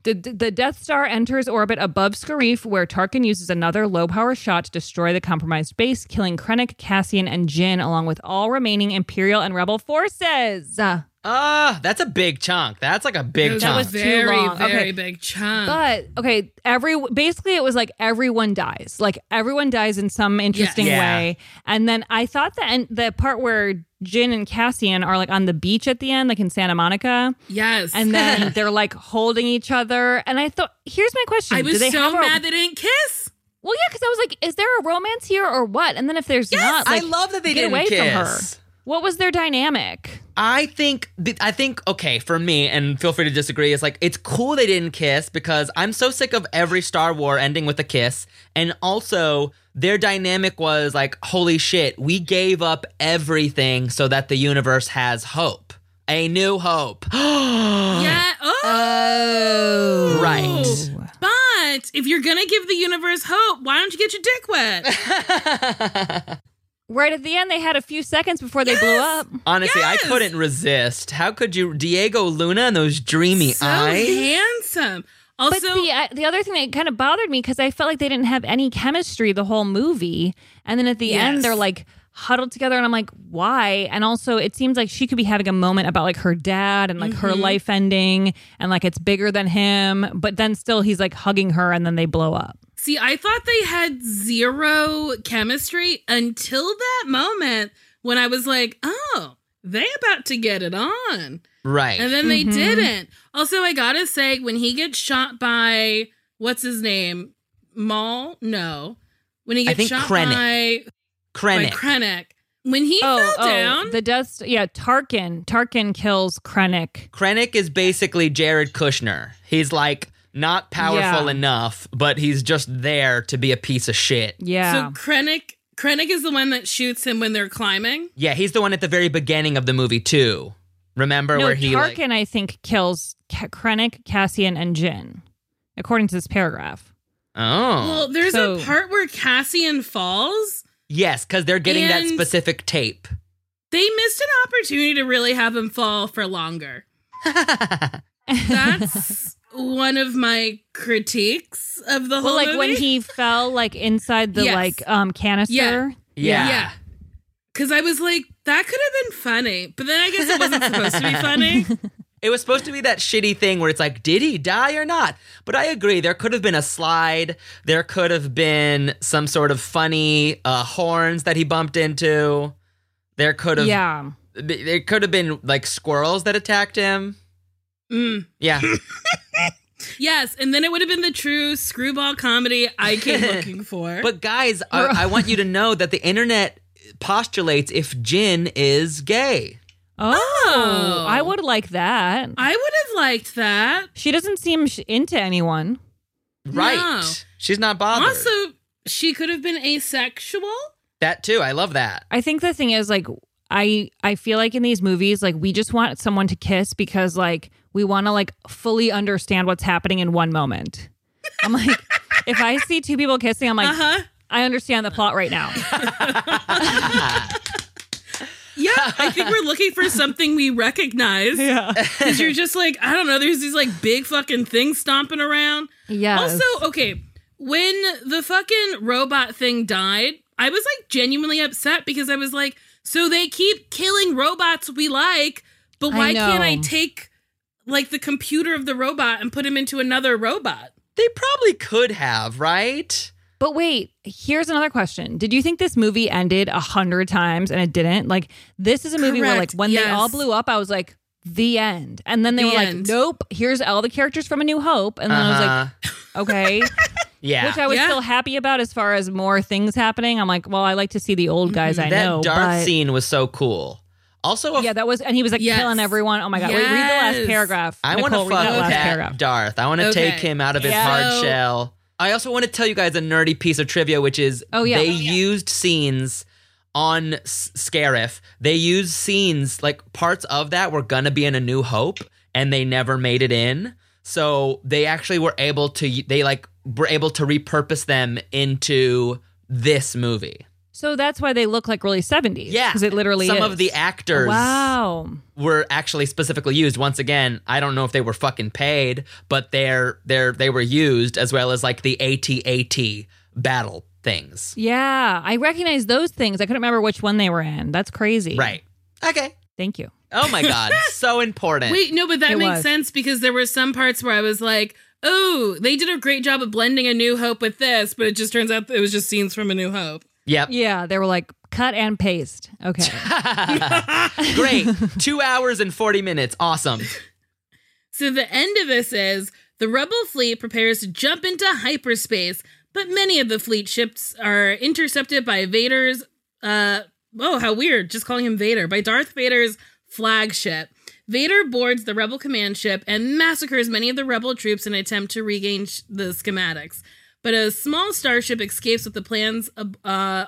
The, the Death Star enters orbit above Scarif, where Tarkin uses another low power shot to destroy the compromised base, killing Krennic, Cassian, and Jyn, along with all remaining Imperial and Rebel forces. Uh, Ah, that's a big chunk. That's like a big That chunk. That was very, long. very Okay. big chunk. But okay, every basically it was like everyone dies. Like everyone dies in some interesting Yeah. way. And then I thought that and the part where Jyn and Cassian are like on the beach at the end, like in Santa Monica, yes. and then they're like holding each other. And I thought, here's my question: I Do was they so have a- mad they didn't kiss. Well, yeah, because I was like, is there a romance here or what? And then if there's not, I love that they get didn't away from her. Kiss. What was their dynamic? I think I think okay for me, and feel free to disagree. It's like it's cool they didn't kiss because I'm so sick of every Star War ending with a kiss, and also their dynamic was like, holy shit, we gave up everything so that the universe has hope, a new hope. yeah. Oh. oh. Right. But if you're gonna give the universe hope, why don't you get your dick wet? Right at the end, they had a few seconds before they blew up. Honestly, Yes! I couldn't resist. How could you, Diego Luna and those dreamy So eyes? handsome. Also, but the uh, the other thing that kind of bothered me because I felt like they didn't have any chemistry the whole movie, and then at the Yes. end they're like huddled together, and I'm like, why? And also, it seems like she could be having a moment about like her dad and like her Mhm. life ending, and like it's bigger than him, but then still he's like hugging her, and then they blow up. See, I thought they had zero chemistry until that moment when I was like, oh, they about to get it on. Right. And then they Mhm. didn't. Also, I gotta say, when he gets shot by what's his name? Maul? No. When he I gets think shot Krennic. by Krennic. by Krennic. When he oh, fell oh, down, the dust. Yeah, Tarkin. Tarkin kills Krennic. Krennic is basically Jared Kushner. He's like not powerful Yeah. enough, but he's just there to be a piece of shit. Yeah. so Krennic Krennic is the one that shoots him when they're climbing. Yeah, he's the one at the very beginning of the movie too. Remember no, where he like I think, kills K- Krennic, Cassian, and Jyn, according to this paragraph. Oh. Well, there's So- a part where Cassian falls. yes, cuz they're getting that specific tape. They missed an opportunity to really have him fall for longer. That's one of my critiques of the whole Well, like movie. when he fell, like inside the Yes. like um canister. Yeah. Yeah. Yeah. Because I was like, that could have been funny. But then I guess it wasn't supposed to be funny. It was supposed to be that shitty thing where it's like, did he die or not? But I agree. There could have been a slide. There could have been some sort of funny uh, horns that he bumped into. There could have, Yeah. There could have been like squirrels that attacked him. Mm. Yeah. Yes. And then it would have been the true screwball comedy I came looking for. But guys, I, I want you to know that the internet postulates if Jyn is gay. Oh, oh, I would like that. I would have liked that. She doesn't seem sh- into anyone. Right. No. She's not bothered. Also, she could have been asexual. that too. I love that. I think the thing is like I I feel like in these movies like we just want someone to kiss because like we want to like fully understand what's happening in one moment. I'm like if I see two people kissing I'm like Uh-huh. I understand the plot right now. Yeah, I think we're looking for something we recognize. Yeah. Because you're just like, I don't know, there's these like big fucking things stomping around. Yeah. Also, okay, when the fucking robot thing died, I was like genuinely upset because I was like, so they keep killing robots we like, but why can't I take like the computer of the robot and put him into another robot? They probably could have, right? But wait, here's another question. Did you think this movie ended a hundred times and it didn't? Like, this is a movie where, like, Correct, when they all blew up, I was like, the end. And then they The were end. like, nope, here's all the characters from A New Hope. And then I was Uh-huh. like, okay. Yeah. Which I was Yeah. still happy about as far as more things happening. I'm like, well, I like to see the old guys I that know. Darth but scene was so cool. Also, yeah, that was, and he was like Yes. killing everyone. Oh my God. Wait, read the last paragraph. I want to that fuck paragraph. Darth. I want to Okay. take him out of his Yeah. hard shell. I also want to tell you guys a nerdy piece of trivia, which is Oh, yeah. they Oh, yeah. used scenes on S- Scarif. They used scenes like parts of that were gonna be in A New Hope, and they never made it in. So they actually were able to. They like were able to repurpose them into this movie. So that's why they look like really 70s. Yeah, Because it literally some is. of the actors. Wow. were actually specifically used. Once again, I don't know if they were fucking paid, but they're they're they were used as well as like the AT-AT battle things. Yeah, I recognize those things. I couldn't remember which one they were in. That's crazy. Right. Okay. Thank you. Oh my god, so important. Wait, no, but that It makes was. sense because there were some parts where I was like, oh, they did a great job of blending A New Hope with this, but it just turns out it was just scenes from A New Hope. Yep. Yeah, they were like cut and paste. Okay. Great. 2 hours and 40 minutes. Awesome. So the end of this is the rebel fleet prepares to jump into hyperspace, but many of the fleet ships are intercepted by Vader's uh oh how weird just calling him Vader by Darth Vader's flagship. Vader boards the rebel command ship and massacres many of the rebel troops in an attempt to regain sh- the schematics. But a small starship escapes with the plans uh,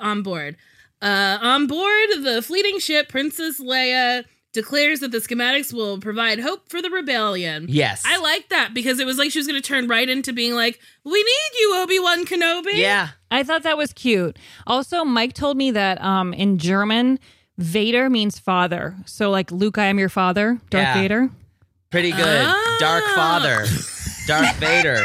on board. Uh, on board the fleeting ship, Princess Leia declares that the schematics will provide hope for the rebellion. Yes. I like that because it was like she was going to turn right into being like, "We need you, Obi Wan Kenobi." Yeah. I thought that was cute. Also, Mike told me that um, in German, Vader means father. So, like Luke, I am your father, Darth Yeah. Vader. Pretty good. Dark Father. Darth Vader.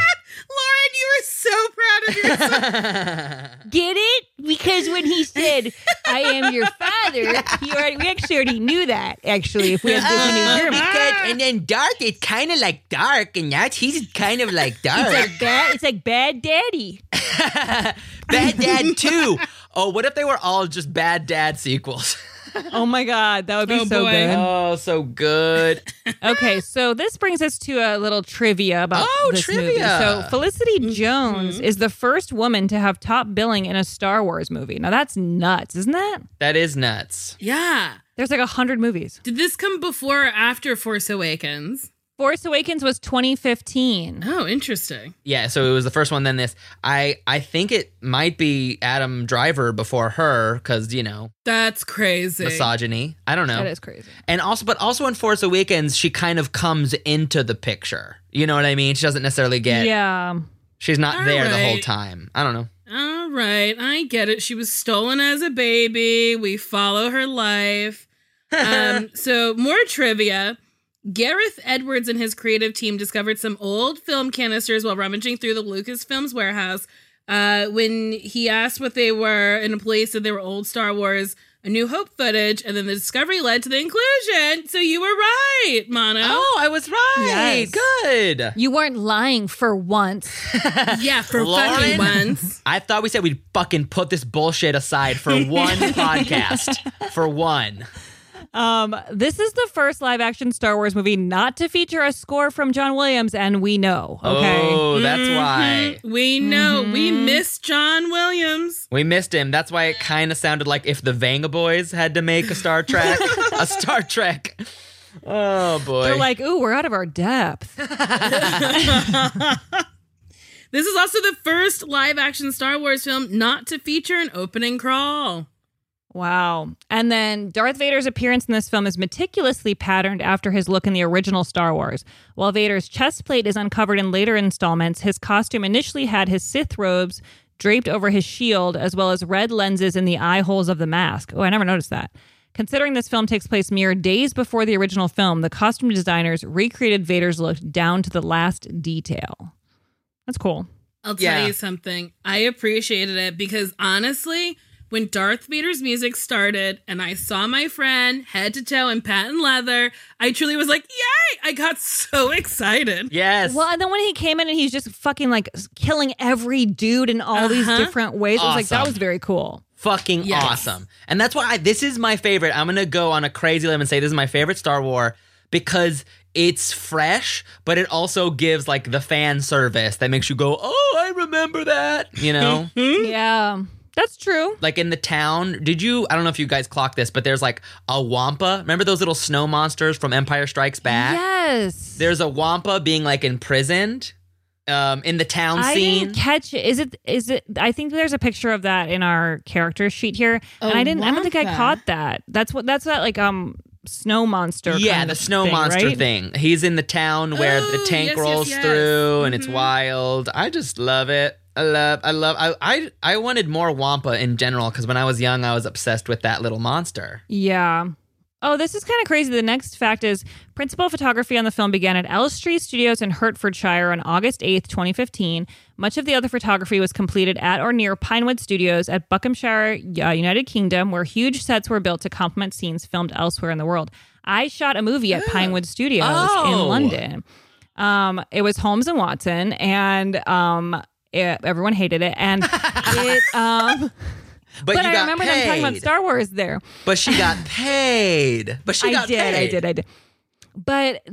You are so proud of yourself. Get it? Because when he said, I am your father, he already, we actually already knew that, actually, if we had this in German. Uh-huh. and then dark, it's kind of like dark, and that's he's kind of like dark. It's like bad. It's like bad daddy. Bad Dad too. Oh, what if they were all just Bad Dad sequels? Oh my god, that would be Oh, so boy. good. Oh, so good. Okay, so this brings us to a little trivia about Oh, this movie. trivia. So Felicity mm-hmm. Jones is the first woman to have top billing in a Star Wars movie. Now that's nuts, isn't that? That is nuts. yeah. There's like a hundred movies. Did this come before or after Force Awakens? Force Awakens was 2015. Oh, interesting. Yeah, so it was the first one, then this. I I think it might be Adam Driver before her, because, you know, That's crazy. misogyny. I don't know. That is crazy. And also, but also in Force Awakens, she kind of comes into the picture. You know what I mean? She doesn't necessarily get. Yeah. She's not All there the whole time. I don't know. All right, I get it. She was stolen as a baby. We follow her life. Um, so, more trivia. Gareth Edwards and his creative team discovered some old film canisters while rummaging through the Lucasfilms warehouse. Uh, when he asked what they were, an employee said they were old Star Wars A New Hope footage, and then the discovery led to the inclusion. So you were right, Mano. Oh, I was right. Yes. Good. You weren't lying for once. yeah, for Lauren? fucking once. I thought we said we'd fucking put this bullshit aside for one podcast. For one. Um, this is the first live action Star Wars movie not to feature a score from John Williams, and we know. Okay. Oh, that's why. We know we Mm-hmm. miss John Williams. We missed him. That's why it kind of sounded like if the Vengaboys had to make a Star Trek, a Star Trek. Oh boy. They're like, ooh, we're out of our depth. This is also the first live action Star Wars film not to feature an opening crawl. Wow. And then Darth Vader's appearance in this film is meticulously patterned after his look in the original Star Wars. While Vader's chest plate is uncovered in later installments, his costume initially had his Sith robes draped over his shield, as well as red lenses in the eye holes of the mask. Oh, I never noticed that. Considering this film takes place mere days before the original film, the costume designers recreated Vader's look down to the last detail. That's cool. I'll tell Yeah. you something. I appreciated it because honestly, when Darth Vader's music started and I saw my friend head to toe in patent leather, I truly was like, yay! I got so excited. yes. Well, and then when he came in and he's just fucking like killing every dude in all these Uh-huh. different ways, it was like that was very cool. fucking Yes. awesome. And that's why I, this is my favorite. I'm going to go on a crazy limb and say this is my favorite Star Wars because it's fresh, but it also gives like the fan service that makes you go, "Oh, I remember that." You know? Yeah, that's true. like in the town, did you I don't know if you guys clocked this, but there's like a wampa. Remember those little snow monsters from Empire Strikes Back? Yes. There's a wampa being like imprisoned um in the town I scene. didn't catch it. Is it? Is it? I think there's a picture of that in our character sheet here, and Oh, I didn't. I don't think I caught that. That's what. That's that like um snow monster. Yeah, kind the of snow thing, monster right? thing. He's in the town where the Oh, tank yes, yes, rolls yes. through and it's Mhm. wild. I just love it. I love I love I I, I wanted more Wampa in general because when I was young I was obsessed with that little monster. Yeah. Oh, this is kind of crazy. The next fact is principal photography on the film began at Elstree Studios in Hertfordshire on August 8th, 2015. Much of the other photography was completed at or near Pinewood Studios at Buckinghamshire, uh, United Kingdom, where huge sets were built to complement scenes filmed elsewhere in the world. I shot a movie at Pinewood Studios Oh. in London. Um, it was Holmes and Watson, and um, it, everyone hated it. And it, um, But, but you I got remember paid. them talking about Star Wars there. But she got paid. But she I got did, paid. I did, I did. But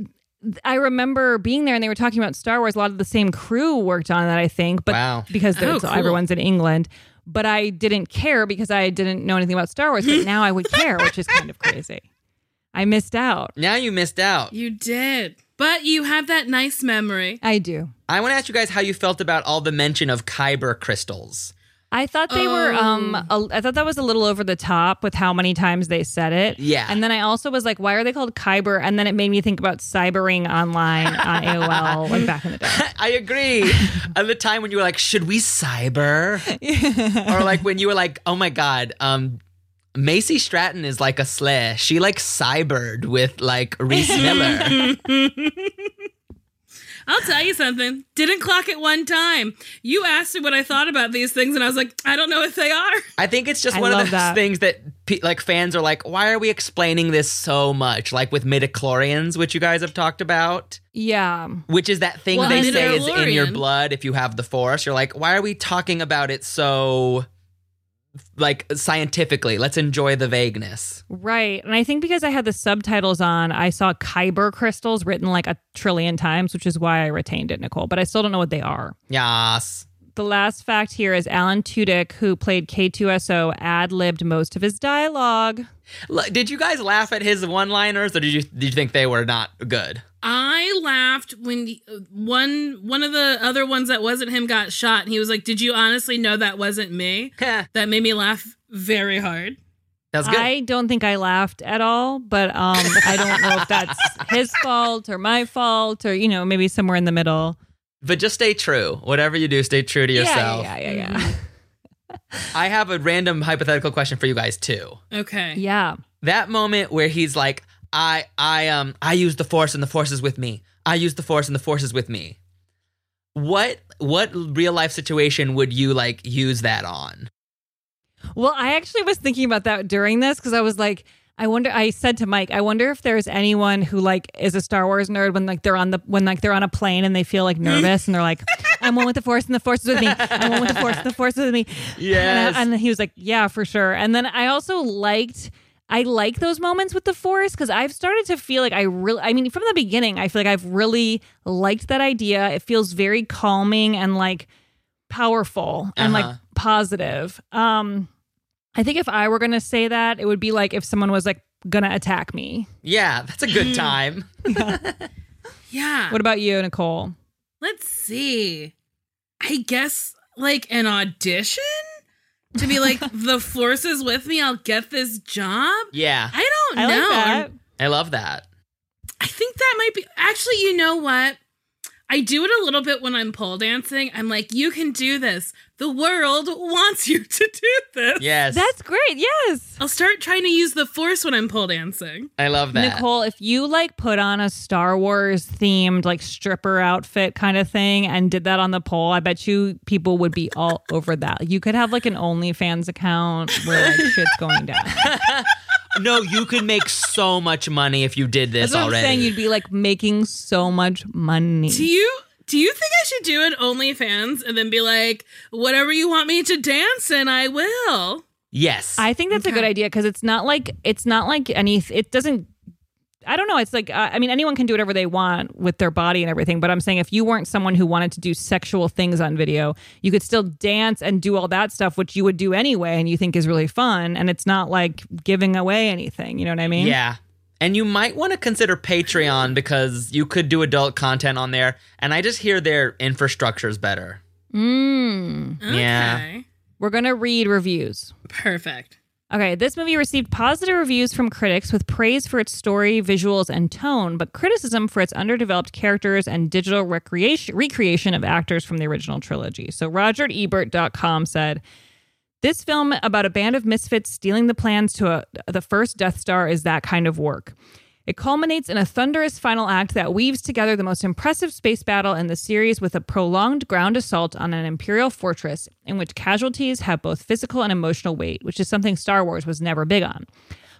I remember being there and they were talking about Star Wars. A lot of the same crew worked on that, I think. But Wow. because Oh, cool. everyone's in England. But I didn't care because I didn't know anything about Star Wars. But now I would care, which is kind of crazy. I missed out. Now you missed out. You did. But you have that nice memory. I do. I want to ask you guys how you felt about all the mention of Kyber crystals. I thought they were. Um, a, I thought that was a little over the top with how many times they said it. Yeah. And then I also was like, why are they called Kyber? And then it made me think about cybering online on AOL, like back in the day. I agree. At the time when you were like, should we cyber? or like when you were like, oh my God, um, Macy Stratton is like a slay. She like cybered with like Reese Miller. I'll tell you something. Didn't clock it one time. You asked me what I thought about these things, and I was like, I don't know if they are. I think it's just I one of love those that. things that pe- like fans are like, why are we explaining this so much? Like with midichlorians, which you guys have talked about. Yeah. Which is that thing Well, they say is in your blood if you have the force. You're like, why are we talking about it so like scientifically? Let's enjoy the vagueness. Right. And I think because I had the subtitles on, I saw Kyber crystals written like a trillion times, which is why I retained it, Nicole. But I still don't know what they are. Yes. The last fact here is Alan Tudyk, who played K2SO, ad libbed most of his dialogue. Did you guys laugh at his one-liners, or did you did you think they were not good? I laughed when the- uh, one one of the other ones that wasn't him got shot, and he was like, "Did you honestly know that wasn't me?" that made me laugh very hard. That's good. I don't think I laughed at all, but um, I don't know if that's his fault or my fault or, you know, maybe somewhere in the middle. But just stay true. Whatever you do, stay true to yourself. Yeah, yeah, yeah, yeah. I have a random hypothetical question for you guys too. Okay. Yeah. That moment where he's like, I I um I use the force and the force is with me. I use the force and the force is with me. What what real life situation would you like use that on? Well, I actually was thinking about that during this because I was like, I wonder. I said to Mike, I wonder if there's anyone who like is a Star Wars nerd when like they're on the when like they're on a plane and they feel like nervous and they're like, I'm one with the Force and the Force is with me. I'm one with the Force and the Force is with me. Yeah. And, and he was like, Yeah, for sure. And then I also liked. I like those moments with the Force because I've started to feel like I really, I mean, from the beginning, I feel like I've really liked that idea. It feels very calming and like powerful and like Uh-huh. positive. Um, I think if I were going to say that, it would be like if someone was like going to attack me. Yeah, that's a good time. Yeah. What about you, Nicole? Let's see. I guess like an audition to be like the force is with me. I'll get this job. yeah. I don't I like know. that. I love that. I think that might be actually. You know what? I do it a little bit when I'm pole dancing. I'm like, you can do this. The world wants you to do this. Yes. That's great. Yes. I'll start trying to use the force when I'm pole dancing. I love that. Nicole, if you like put on a Star Wars themed like stripper outfit kind of thing and did that on the pole, I bet you people would be all over that. You could have like an OnlyFans account where like shit's going down. no, you could make so much money if you did this That's what already. I'm saying. You'd be like making so much money. Do you do you think I should do an OnlyFans and then be like, whatever you want me to dance in, I will? yes. I think that's a good idea because it's not like it's not like any. It doesn't. I don't know. It's like uh, I mean, anyone can do whatever they want with their body and everything. But I'm saying if you weren't someone who wanted to do sexual things on video, you could still dance and do all that stuff, which you would do anyway, and you think is really fun. And it's not like giving away anything. You know what I mean? Yeah. And you might want to consider Patreon because you could do adult content on there. And I just hear their infrastructure is better. Mm. Yeah. We're gonna read reviews. Perfect. Okay, this movie received positive reviews from critics with praise for its story, visuals, and tone, but criticism for its underdeveloped characters and digital recreation, recreation of actors from the original trilogy. So, Roger at Ebert.com said, This film about a band of misfits stealing the plans to a, the first Death Star is that kind of work. It culminates in a thunderous final act that weaves together the most impressive space battle in the series with a prolonged ground assault on an Imperial fortress in which casualties have both physical and emotional weight, which is something Star Wars was never big on.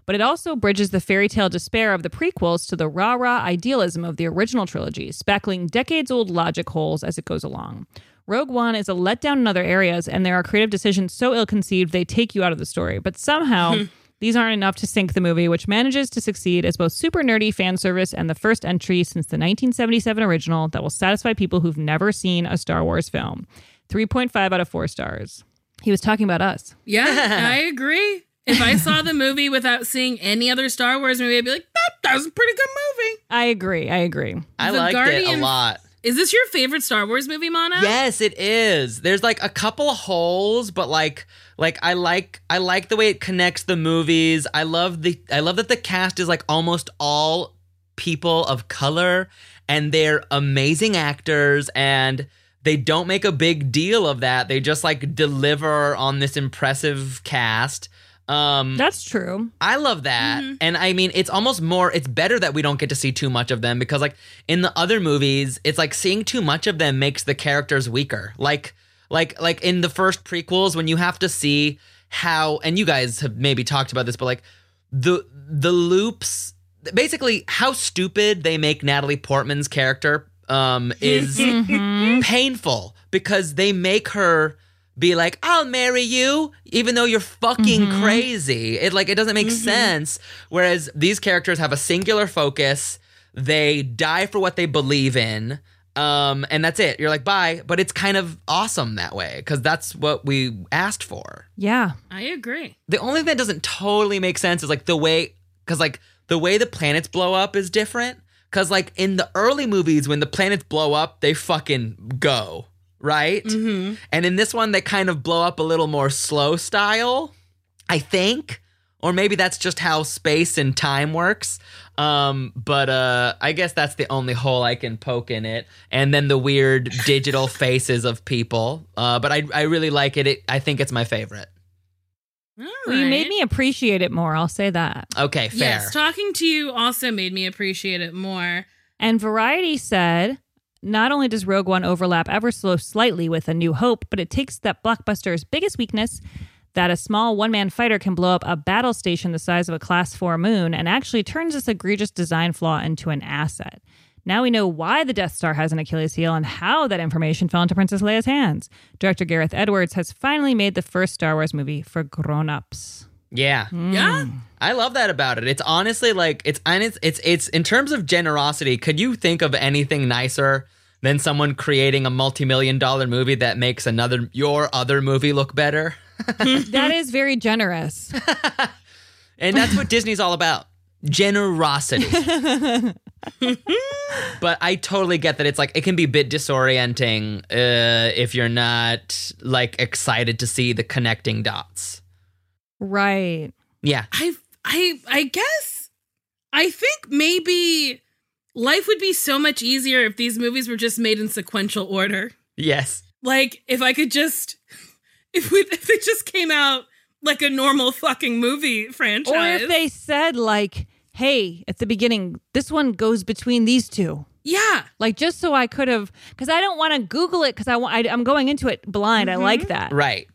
But it also bridges the fairy tale despair of the prequels to the rah rah idealism of the original trilogy, spackling decades old logic holes as it goes along. Rogue One is a letdown in other areas, and there are creative decisions so ill conceived they take you out of the story. But somehow, these aren't enough to sink the movie, which manages to succeed as both super nerdy fan service and the first entry since the 1977 original that will satisfy people who've never seen a Star Wars film. 3.5 out of 4 stars. He was talking about us. Yeah, I agree. If I saw the movie without seeing any other Star Wars movie, I'd be like, that, that was a pretty good movie. I agree. I agree. I The liked it a Guardian- lot. Is this your favorite Star Wars movie, Mano? Yes, it is. There's like a couple holes, but like like I like I like the way it connects the movies. I love the I love that the cast is like almost all people of color and they're amazing actors and they don't make a big deal of that. They just like deliver on this impressive cast. Um That's true. I love that. And I mean, it's almost more, it's better that we don't get to see too much of them because, like, in the other movies, it's like seeing too much of them makes the characters weaker. Like, like, like in the first prequels, when you have to see how, and you guys have maybe talked about this, but like the, the loops, basically how stupid they make Natalie Portman's character um, is mm-hmm. painful because they make her be like, I'll marry you, even though you're fucking mm-hmm. crazy. It like it doesn't make mm-hmm. sense. Whereas these characters have a singular focus. They die for what they believe in. Um, and that's it. You're like, bye. But it's kind of awesome that way, because that's what we asked for. Yeah. I agree. The only thing that doesn't totally make sense is like the way, because like the way the planets blow up is different. Because like in the early movies, when the planets blow up, they fucking go right. Mm-hmm. And in this one, they kind of blow up a little more slow style, I think. Or maybe that's just how space and time works. Um, but uh, I guess that's the only hole I can poke in it. And then the weird digital faces of people. Uh, but I, I really like it. it. I think it's my favorite. Well, you made me appreciate it more. I'll say that. Okay, fair. Yes, talking to you also made me appreciate it more. And Variety said, not only does Rogue One overlap ever so slightly with A New Hope, but it takes that blockbuster's biggest weakness, that a small one man fighter can blow up a battle station the size of a Class 4 moon, and actually turns this egregious design flaw into an asset. Now we know why the Death Star has an Achilles heel and how that information fell into Princess Leia's hands. Director Gareth Edwards has finally made the first Star Wars movie for grown ups. Yeah. Hmm. Yeah. I love that about it. It's honestly like it's and it's it's it's in terms of generosity, could you think of anything nicer than someone creating a multi-million dollar movie that makes another your other movie look better? that is very generous. And that's what Disney's all about. Generosity. but I totally get that it's like it can be a bit disorienting uh, if you're not like excited to see the connecting dots. Right. Yeah. I I I guess I think maybe life would be so much easier if these movies were just made in sequential order. Yes. Like if I could just if we if they just came out like a normal fucking movie franchise. Or if they said, like, hey, at the beginning, this one goes between these two. Yeah. Like, just so I could have, because I don't want to Google it because I, want- I, I'm going into it blind. I like mm-hmm. that. Right.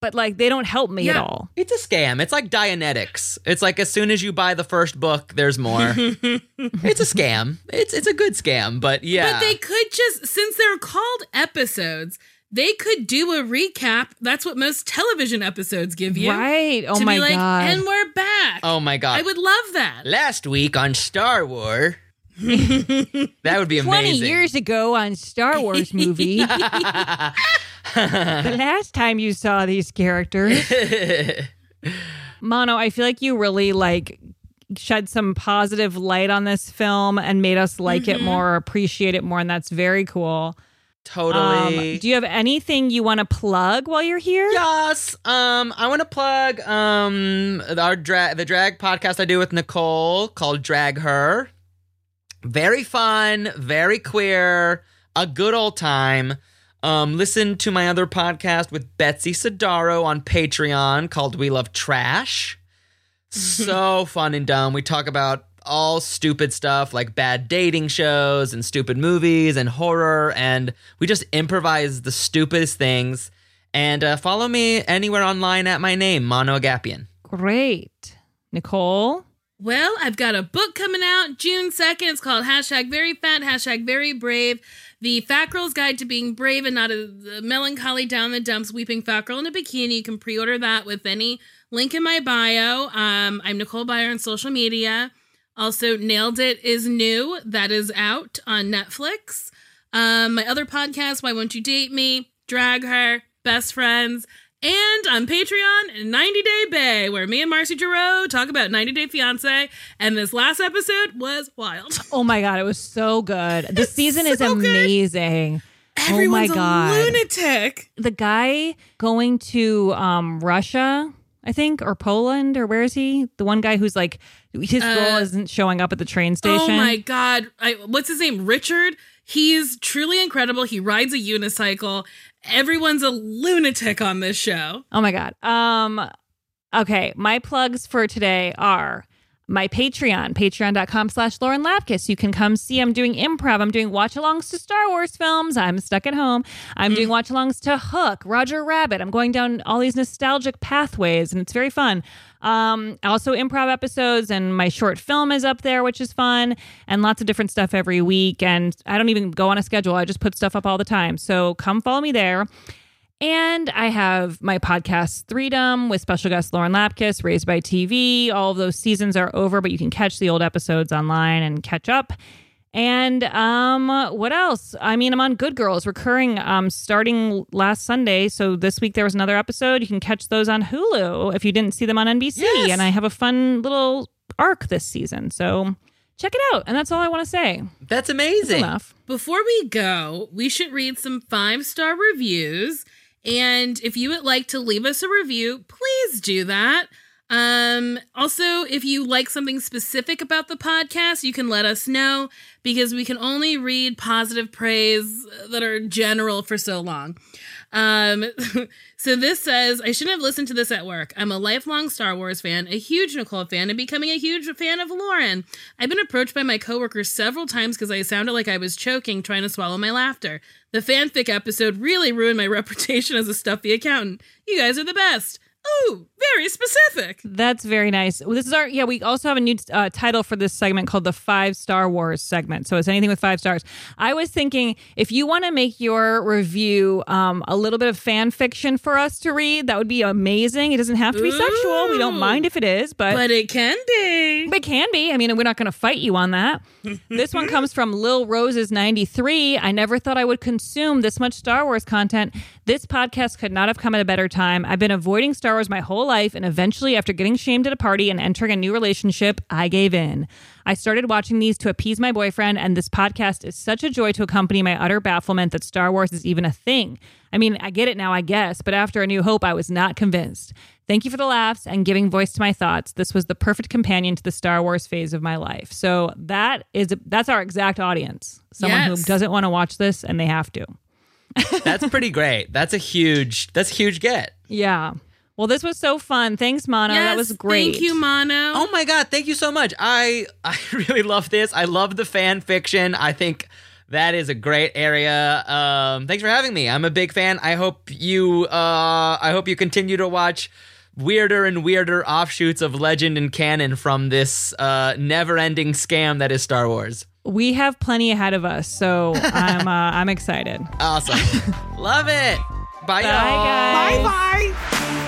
But, like, they don't help me at all. It's a scam. It's like Dianetics. It's like as soon as you buy the first book, there's more. it's a scam. It's it's a good scam, but yeah. But they could just since they're called episodes, they could do a recap. That's what most television episodes give you. Right. Oh to my be like, God. And we're back. oh my god. I would love that. Last week on Star Wars. that would be amazing. 20 amazing. years ago on Star Wars movie. the last time you saw these characters. Mano, I feel like you really like shed some positive light on this film and made us like it Mm-hmm. more, appreciate it more, and that's very cool. Totally. Um, do you have anything you want to plug while you're here? Yes. Um, I want to plug um our drag the drag podcast I do with Nicole called Drag Her. Very fun, very queer, a good old time. Um, listen to my other podcast with Betsy Sodaro on Patreon called We Love Trash. so fun and dumb. We talk about all stupid stuff like bad dating shows and stupid movies and horror, and we just improvise the stupidest things. And uh, follow me anywhere online at my name, Mano Agapion. Great. Nicole? Well, I've got a book coming out June 2nd. It's called hashtag very fat, hashtag very brave. The Fat Girl's Guide to Being Brave and Not a, a Melancholy Down the Dumps Weeping Fat Girl in a Bikini. You can pre order that with any link in my bio. Um, I'm Nicole Byer on social media. Also, Nailed It is new. That is out on Netflix. Um, my other podcast, Why Won't You Date Me? Drag Her, Best Friends, and on Patreon, 90 Day Bay, where me and Marcy Giroux talk about 90 Day Fiance. And this last episode was wild. Oh my god, it was so good. The season is so good. amazing. Everyone's oh my god, a lunatic. the guy going to um Russia, I think, or Poland, or where is he? The one guy who's like his girl Uh, isn't showing up at the train station. Oh my god! I, what's his name? Richard. He's truly incredible. He rides a unicycle. Everyone's a lunatic on this show. Oh my god. Um okay, my plugs for today are my Patreon, patreon.com slash Lauren Lapkus. You can come see I'm doing improv. I'm doing watch alongs to Star Wars films. I'm stuck at home. I'm doing watch alongs to Hook, Roger Rabbit. I'm going down all these nostalgic pathways and it's very fun. Um, also improv episodes and my short film is up there, which is fun, and lots of different stuff every week. And I don't even go on a schedule. I just put stuff up all the time. So come follow me there. And I have my podcast, Threedom, with special guest Lauren Lapkus, Raised by TV. All of those seasons are over, but you can catch the old episodes online and catch up. And um, what else? I mean, I'm on Good Girls, recurring, um, starting last Sunday. So this week there was another episode. You can catch those on Hulu if you didn't see them on NBC. Yes. And I have a fun little arc this season. So check it out. And that's all I want to say. That's That's amazing. enough. Before we go, we should read some five star reviews. And if you would like to leave us a review, please do that. Um, also, if you like something specific about the podcast, you can let us know because we can only read positive praise that are general for so long. Um, so this says, I shouldn't have listened to this at work. I'm a lifelong Star Wars fan, a huge Nicole fan, and becoming a huge fan of Lauren. I've been approached by my coworkers several times because I sounded like I was choking trying to swallow my laughter. The fanfic episode really ruined my reputation as a stuffy accountant. You guys are the best. Ooh, very specific. That's very nice. Well, This is our yeah. We also have a new uh, title for this segment called the Five Star Wars segment. So it's anything with five stars. I was thinking if you want to make your review um, a little bit of fan fiction for us to read, that would be amazing. It doesn't have to be sexual. We don't mind if it is, but But it can be. but it can be. I mean, we're not going to fight you on that. this one comes from Lil Roses 93. I never thought I would consume this much Star Wars content. This podcast could not have come at a better time. I've been avoiding Star My whole life, and eventually, after getting shamed at a party and entering a new relationship, I gave in. I started watching these to appease my boyfriend, and this podcast is such a joy to accompany my utter bafflement that Star Wars is even a thing. I mean, I get it now, I guess, but after A New Hope, I was not convinced. Thank you for the laughs and giving voice to my thoughts. This was the perfect companion to the Star Wars phase of my life. So that is that's our exact audience. Someone Yes. who doesn't want to watch this and they have to. That's pretty great. That's a huge. That's a huge get. Yeah. Well, this was so fun. Thanks, Mano. that was great. Thank you, Mano. Oh my god, thank you so much. I I really love this. I love the fan fiction. I think that is a great area. Um, thanks for having me. I'm a big fan. I hope you uh I hope you continue to watch weirder and weirder offshoots of legend and canon from this uh never-ending scam that is Star Wars. We have plenty ahead of us, so I'm uh, I'm excited. Awesome. love it. Bye, Bye, y'all. guys. Bye bye.